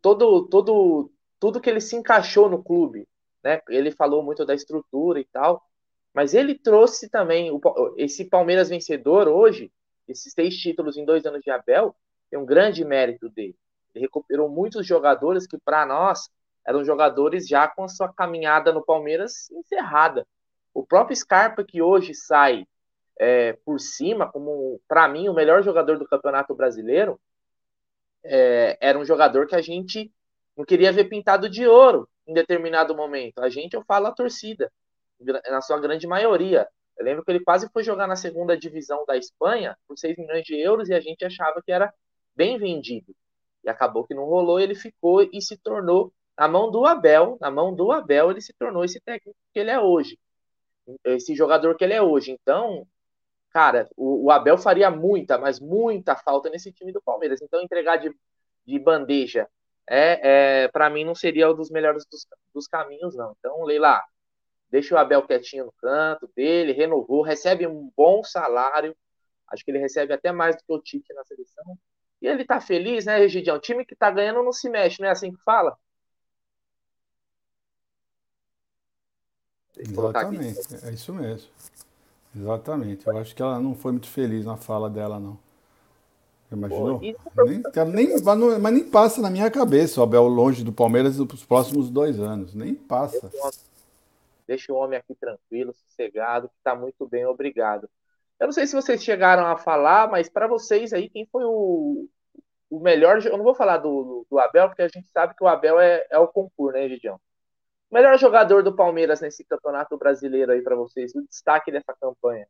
todo, todo, tudo que ele se encaixou no clube, né? Ele falou muito da estrutura e tal, mas ele trouxe também o, esse Palmeiras vencedor hoje, esses seis títulos em dois anos de Abel, tem um grande mérito dele. Ele recuperou muitos jogadores que, para nós, eram jogadores já com a sua caminhada no Palmeiras encerrada. O próprio Scarpa, que hoje sai é, por cima, como, para mim, o melhor jogador do Campeonato Brasileiro, é, era um jogador que a gente não queria ver pintado de ouro em determinado momento. A gente, eu falo a torcida, na sua grande maioria. Eu lembro que ele quase foi jogar na segunda divisão da Espanha por 6 milhões de euros e a gente achava que era bem vendido. E acabou que não rolou, ele ficou e se tornou, na mão do Abel, na mão do Abel, ele se tornou esse técnico que ele é hoje. Esse jogador que ele é hoje. Então, cara, o, o Abel faria muita, mas muita falta nesse time do Palmeiras. Então, entregar de, de bandeja é, é para mim não seria um dos melhores dos, dos caminhos, não. Então, Leila, deixa o Abel quietinho no canto dele, renovou, recebe um bom salário, acho que ele recebe até mais do que o Tite na seleção, e ele tá feliz, né, Regidião? Time que tá ganhando não se mexe, não é assim que fala? Exatamente, é isso mesmo. Exatamente. Eu acho que ela não foi muito feliz na fala dela, não. Imaginou? Pô, nem, nem, mas nem passa na minha cabeça o Abel longe do Palmeiras nos próximos dois anos. Nem passa. Deixa o homem aqui tranquilo, sossegado, que está muito bem, obrigado. Eu não sei se vocês chegaram a falar, mas para vocês aí, quem foi o, o melhor. Eu não vou falar do, do Abel, porque a gente sabe que o Abel é, é o concurso, né, Gidião? O melhor jogador do Palmeiras nesse campeonato brasileiro aí para vocês, o destaque dessa campanha.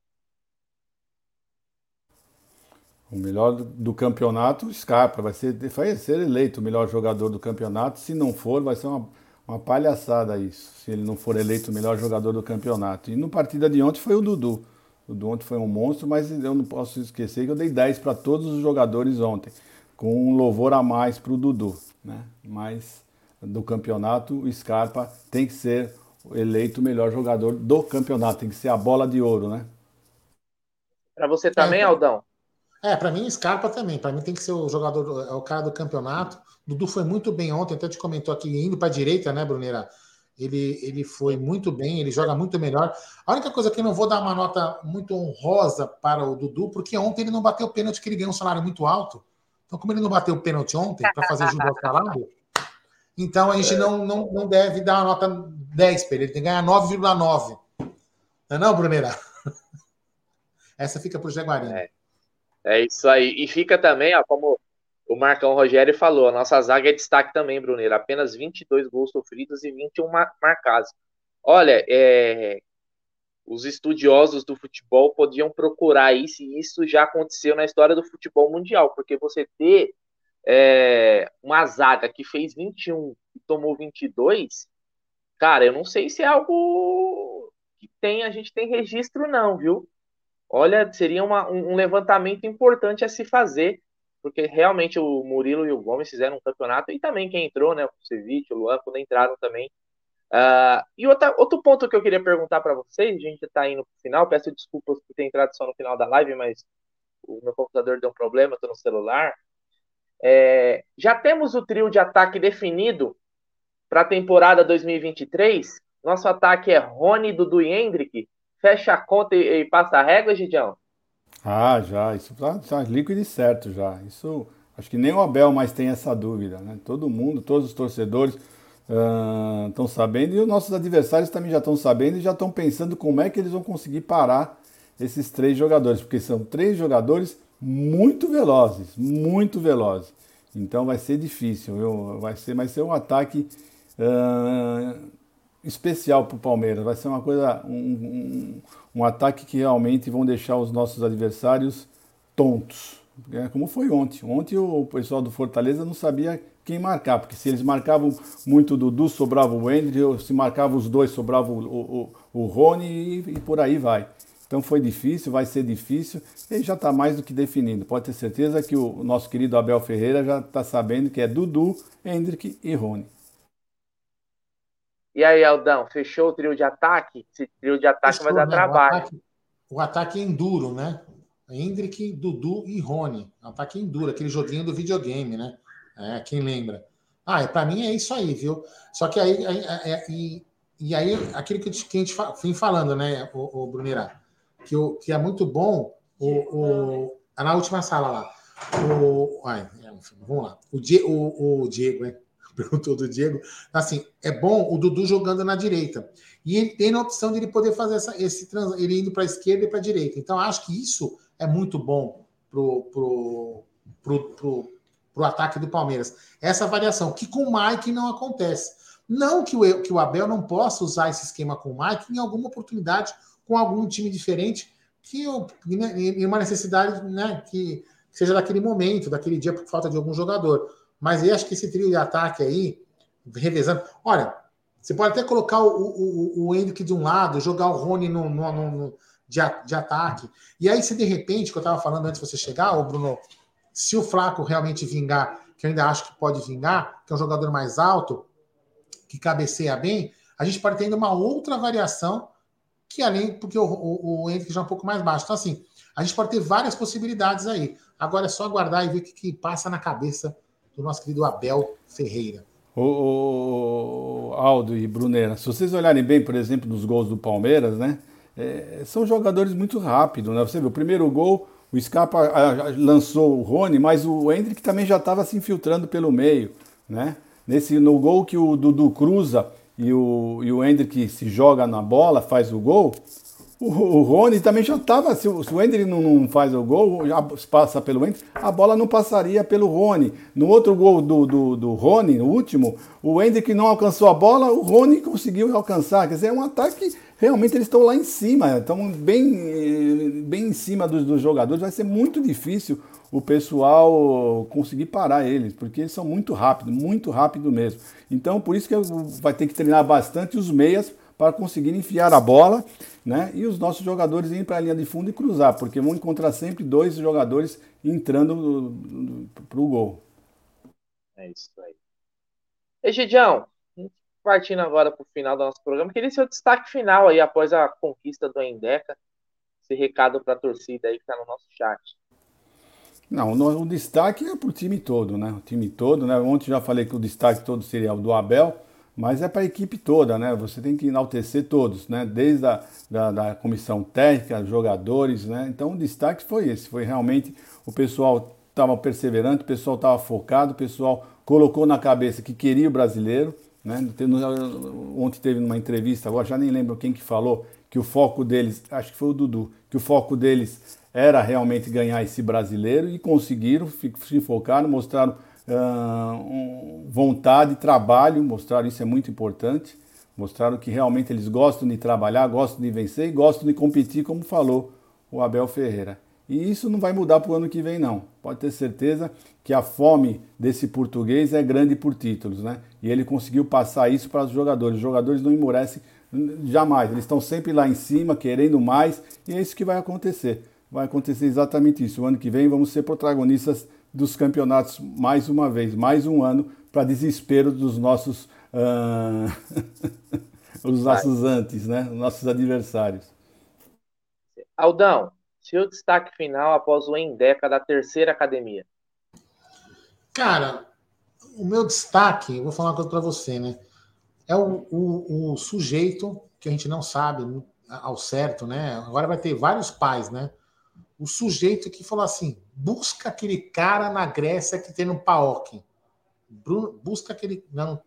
O melhor do, campeonato, Scarpa, vai ser, vai ser eleito o melhor jogador do campeonato. Se não for, vai ser uma, uma palhaçada isso, se ele não for eleito o melhor jogador do campeonato. E no partida de ontem foi o Dudu. O Dudu ontem foi um monstro, mas eu não posso esquecer que eu dei 10 para todos os jogadores ontem, com um louvor a mais para o Dudu. Né? Mas do campeonato, o Scarpa tem que ser eleito o melhor jogador do campeonato, tem que ser a bola de ouro, né? Para você também, é, Aldão? É, para mim, Scarpa também. Para mim tem que ser o jogador, é o cara do campeonato. Dudu foi muito bem ontem, até te comentou aqui, indo para a direita, né, Bruneira? Ele, ele foi muito bem, ele joga muito melhor. A única coisa que eu não vou dar uma nota muito honrosa para o Dudu, porque ontem ele não bateu o pênalti, que ele ganhou um salário muito alto. Então, como ele não bateu o pênalti ontem para fazer ao salário, então a gente não, não, não deve dar uma nota 10 para ele, ele tem que ganhar 9,9. Não é não, Bruneira? Essa fica para o Jaguarinho. É. É isso aí. E fica também, ó, como o Marcão Rogério falou, a nossa zaga é destaque também, Bruneiro. Apenas 22 gols sofridos e 21 marcados. Olha, é, os estudiosos do futebol podiam procurar isso, e isso já aconteceu na história do futebol mundial, porque você ter é, uma zaga que fez 21 e tomou 22, cara, eu não sei se é algo que tem, a gente tem registro, não, viu? Olha, seria uma, um levantamento importante a se fazer, porque realmente o Murilo e o Gomes fizeram um campeonato, e também quem entrou, né? O Ceviche, o Luan, quando entraram também. Uh, e outra, outro ponto que eu queria perguntar para vocês, a gente está indo para o final, peço desculpas por ter entrado só no final da live, mas o meu computador deu um problema, estou no celular. É, já temos o trio de ataque definido para a temporada 2023. Nosso ataque é Rony, Dudu e Hendrick fecha a conta e, e passa a régua, Gidião? Ah, já. Isso tá, tá líquido e certo já. Isso, acho que nem o Abel mais tem essa dúvida, né? Todo mundo, todos os torcedores estão uh, sabendo e os nossos adversários também já estão sabendo e já estão pensando como é que eles vão conseguir parar esses três jogadores, porque são três jogadores muito velozes, muito velozes. Então vai ser difícil, viu? vai ser, vai ser um ataque uh, especial para o Palmeiras. Vai ser uma coisa, um, um, ataque que realmente vão deixar os nossos adversários tontos. É, como foi ontem. Ontem o pessoal do Fortaleza não sabia quem marcar, porque se eles marcavam muito o Dudu, sobrava o Hendry, se marcavam os dois, sobrava o, o, o Rony e, e por aí vai. Então foi difícil, vai ser difícil, e já está mais do que definido. Pode ter certeza que o nosso querido Abel Ferreira já está sabendo que é Dudu, Hendrick e Rony. E aí, Aldão, fechou o trio de ataque? Esse trio de ataque fechou, vai dar né? trabalho. O ataque, o ataque é enduro, né? Hendrick, Dudu e Rony. Ataque enduro, aquele joguinho do videogame, né? É, quem lembra? Ah, é, para mim é isso aí, viu? Só que aí, aí é, e, e, aí aquilo que a gente, que a gente vem falando, né, o, o Brunera, que, o, que é muito bom o, o, na última sala lá. O, ai, vamos lá. O, o, o Diego, né? Perguntou do Diego. Assim, é bom o Dudu jogando na direita. E ele tem a opção de ele poder fazer essa, esse trans, ele indo para a esquerda e para a direita. Então, acho que isso é muito bom pro, pro, pro, pro, pro ataque do Palmeiras. Essa variação, que com o Mike não acontece. Não que o, que o Abel não possa usar esse esquema com o Mike, em alguma oportunidade com algum time diferente que né, em uma necessidade né, que seja daquele momento, daquele dia, por falta de algum jogador. Mas eu acho que esse trio de ataque aí, revezando. Olha, você pode até colocar o, o, o Hendrick de um lado, jogar o Rony no, no, no de, de, ataque. E aí, se de repente, que eu estava falando antes de você chegar, o Bruno, se o Flaco realmente vingar, que eu ainda acho que pode vingar, que é um jogador mais alto, que cabeceia bem, a gente pode ter ainda uma outra variação, que além, porque o, o, o Hendrick já é um pouco mais baixo. Então, assim, a gente pode ter várias possibilidades aí. Agora é só aguardar e ver o que, que passa na cabeça do nosso querido Abel Ferreira. O, Aldo e Brunera, se vocês olharem bem, por exemplo, nos gols do Palmeiras, né? É, são jogadores muito rápidos, né? Você viu, o primeiro gol, o Scarpa lançou o Rony, mas o Hendrick também já estava se infiltrando pelo meio, né? Nesse, no gol que o Dudu cruza e o, e o Hendrick se joga na bola, faz o gol, o, o Rony também já estava. Se, se, o Hendrick não, não, faz o gol, já passa pelo Hendrick, a bola não passaria pelo Rony. No outro gol do, do, do Rony, no último, o Hendrick não alcançou a bola, o Rony conseguiu alcançar. Quer dizer, é um ataque. Realmente eles estão lá em cima, estão bem, bem em cima dos, dos jogadores. Vai ser muito difícil o pessoal conseguir parar eles, porque eles são muito rápidos, muito rápido mesmo. Então, por isso que vai ter que treinar bastante os meias para conseguir enfiar a bola, né? E os nossos jogadores irem para a linha de fundo e cruzar, porque vão encontrar sempre dois jogadores entrando para o gol. É isso aí. Egidião, partindo agora para o final do nosso programa, queria ser o destaque final aí após a conquista do Endeca. Esse recado para a torcida aí que está no nosso chat. Não, o, o destaque é para o time todo, né? O time todo, né? Ontem já falei que o destaque todo seria o do Abel mas é para a equipe toda, né? Você tem que enaltecer todos, né? Desde a da, da comissão técnica, jogadores, né? Então o destaque foi esse, foi realmente o pessoal estava perseverante, o pessoal estava focado, o pessoal colocou na cabeça que queria o brasileiro, né? Ontem teve uma entrevista, agora já nem lembro quem que falou que o foco deles, acho que foi o Dudu, que o foco deles era realmente ganhar esse brasileiro e conseguiram, se focaram, mostraram uh, vontade, trabalho, mostraram isso é muito importante, mostraram que realmente eles gostam de trabalhar, gostam de vencer e gostam de competir, como falou o Abel Ferreira. E isso não vai mudar para o ano que vem, não. Pode ter certeza que a fome desse português é grande por títulos, né? E ele conseguiu passar isso para os jogadores. Os jogadores não emurecem jamais, eles estão sempre lá em cima, querendo mais, e é isso que vai acontecer. Vai acontecer exatamente isso. O ano que vem vamos ser protagonistas dos campeonatos mais uma vez, mais um ano, para desespero dos nossos, uh, os nossos antes, né? nossos adversários. Aldão, seu destaque final após o Endeca da terceira academia. Cara, o meu destaque, vou falar uma coisa para você, né? É o, o, o, sujeito que a gente não sabe ao certo, né? Agora vai ter vários pais, né? O sujeito que falou assim: busca aquele cara na Grécia que tem no PAOK. Busca aquele. Não.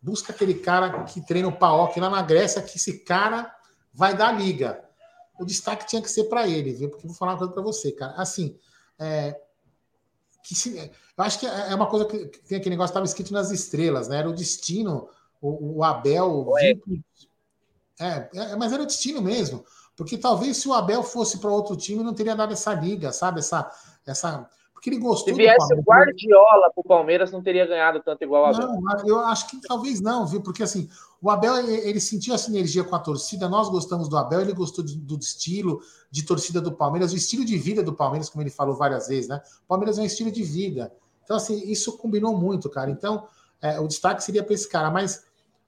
Busca aquele cara que treina o PAOK lá na Grécia, que esse cara vai dar liga. O destaque tinha que ser para ele, viu? Porque vou falar uma coisa para você, cara. Assim, é, que se, eu acho que é uma coisa que, tem aquele negócio que estava escrito nas estrelas, né? Era o destino, o, o Abel. É, é, mas era o destino mesmo. Porque talvez se o Abel fosse para outro time, não teria dado essa liga, sabe? Essa, essa... Porque ele gostou. Se viesse o Guardiola para o Palmeiras, não teria ganhado tanto igual o Abel. Não, eu acho que talvez não, viu? Porque assim, o Abel ele sentiu a sinergia com a torcida. Nós gostamos do Abel, ele gostou de, do estilo de torcida do Palmeiras, o estilo de vida do Palmeiras, como ele falou várias vezes, né? O Palmeiras é um estilo de vida. Então, assim, isso combinou muito, cara. Então, é, o destaque seria para esse cara, mas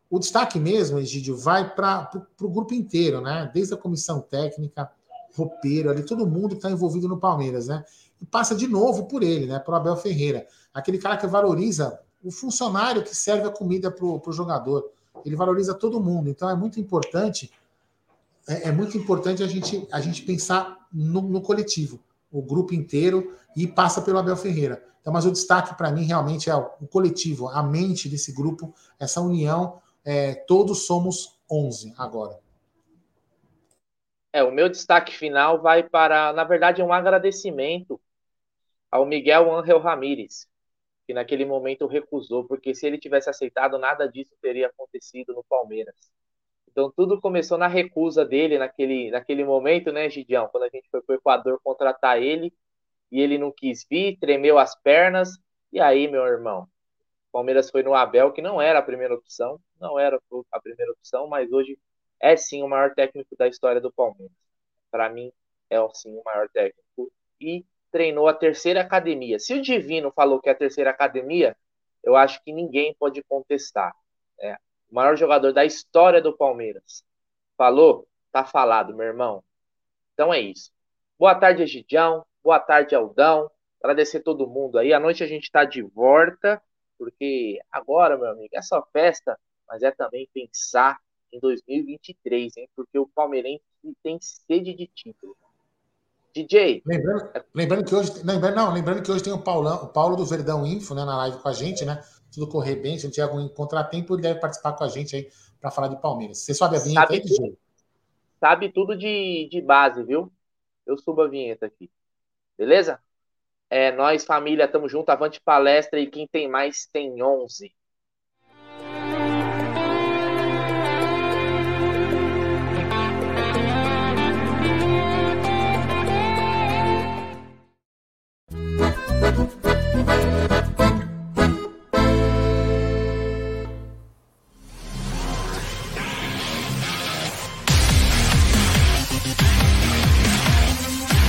o destaque mesmo, Egidio, vai para o grupo inteiro, né? Desde a comissão técnica, roupeiro, ali, todo mundo que está envolvido no Palmeiras, né? E passa de novo por ele, né? Por Abel Ferreira. Aquele cara que valoriza o funcionário que serve a comida para o jogador. Ele valoriza todo mundo. Então é muito importante, é, é muito importante a gente, a gente pensar no, no, coletivo, o grupo inteiro, e passa pelo Abel Ferreira. Então, mas o destaque para mim realmente é o, o coletivo, a mente desse grupo, essa união é, todos somos 11 agora. É, o meu destaque final vai para, na verdade, um agradecimento ao Miguel Ángel Ramírez, que naquele momento recusou, porque se ele tivesse aceitado, nada disso teria acontecido no Palmeiras. Então tudo começou na recusa dele naquele, naquele momento, né, Gidião? Quando a gente foi para o Equador contratar ele e ele não quis vir, tremeu as pernas. E aí, meu irmão, Palmeiras foi no Abel, que não era a primeira opção, não era a primeira opção, mas hoje é sim o maior técnico da história do Palmeiras. Para mim, é sim o maior técnico. E treinou a terceira academia. Se o Divino falou que é a terceira academia, eu acho que ninguém pode contestar. É, o maior jogador da história do Palmeiras. Falou? Tá falado, meu irmão. Então é isso. Boa tarde, Egidião. Boa tarde, Aldão. Agradecer todo mundo aí. À noite a gente tá de volta, porque agora, meu amigo, é só festa, mas é também pensar em 2023, hein? Porque o palmeirense tem sede de título. DJ. Lembrando, lembrando, que hoje. Lembrando, não, lembrando que hoje tem o, Paulão, o Paulo do Verdão Info né, na live com a gente, né? Tudo correr bem. Se não tiver algum contratempo, ele deve participar com a gente aí para falar de Palmeiras. Você sobe a vinheta sabe aí, DJ? Sabe tudo de, de base, viu? Eu subo a vinheta aqui. Beleza? É, nós, família, estamos junto. Avante palestra e quem tem mais tem 11.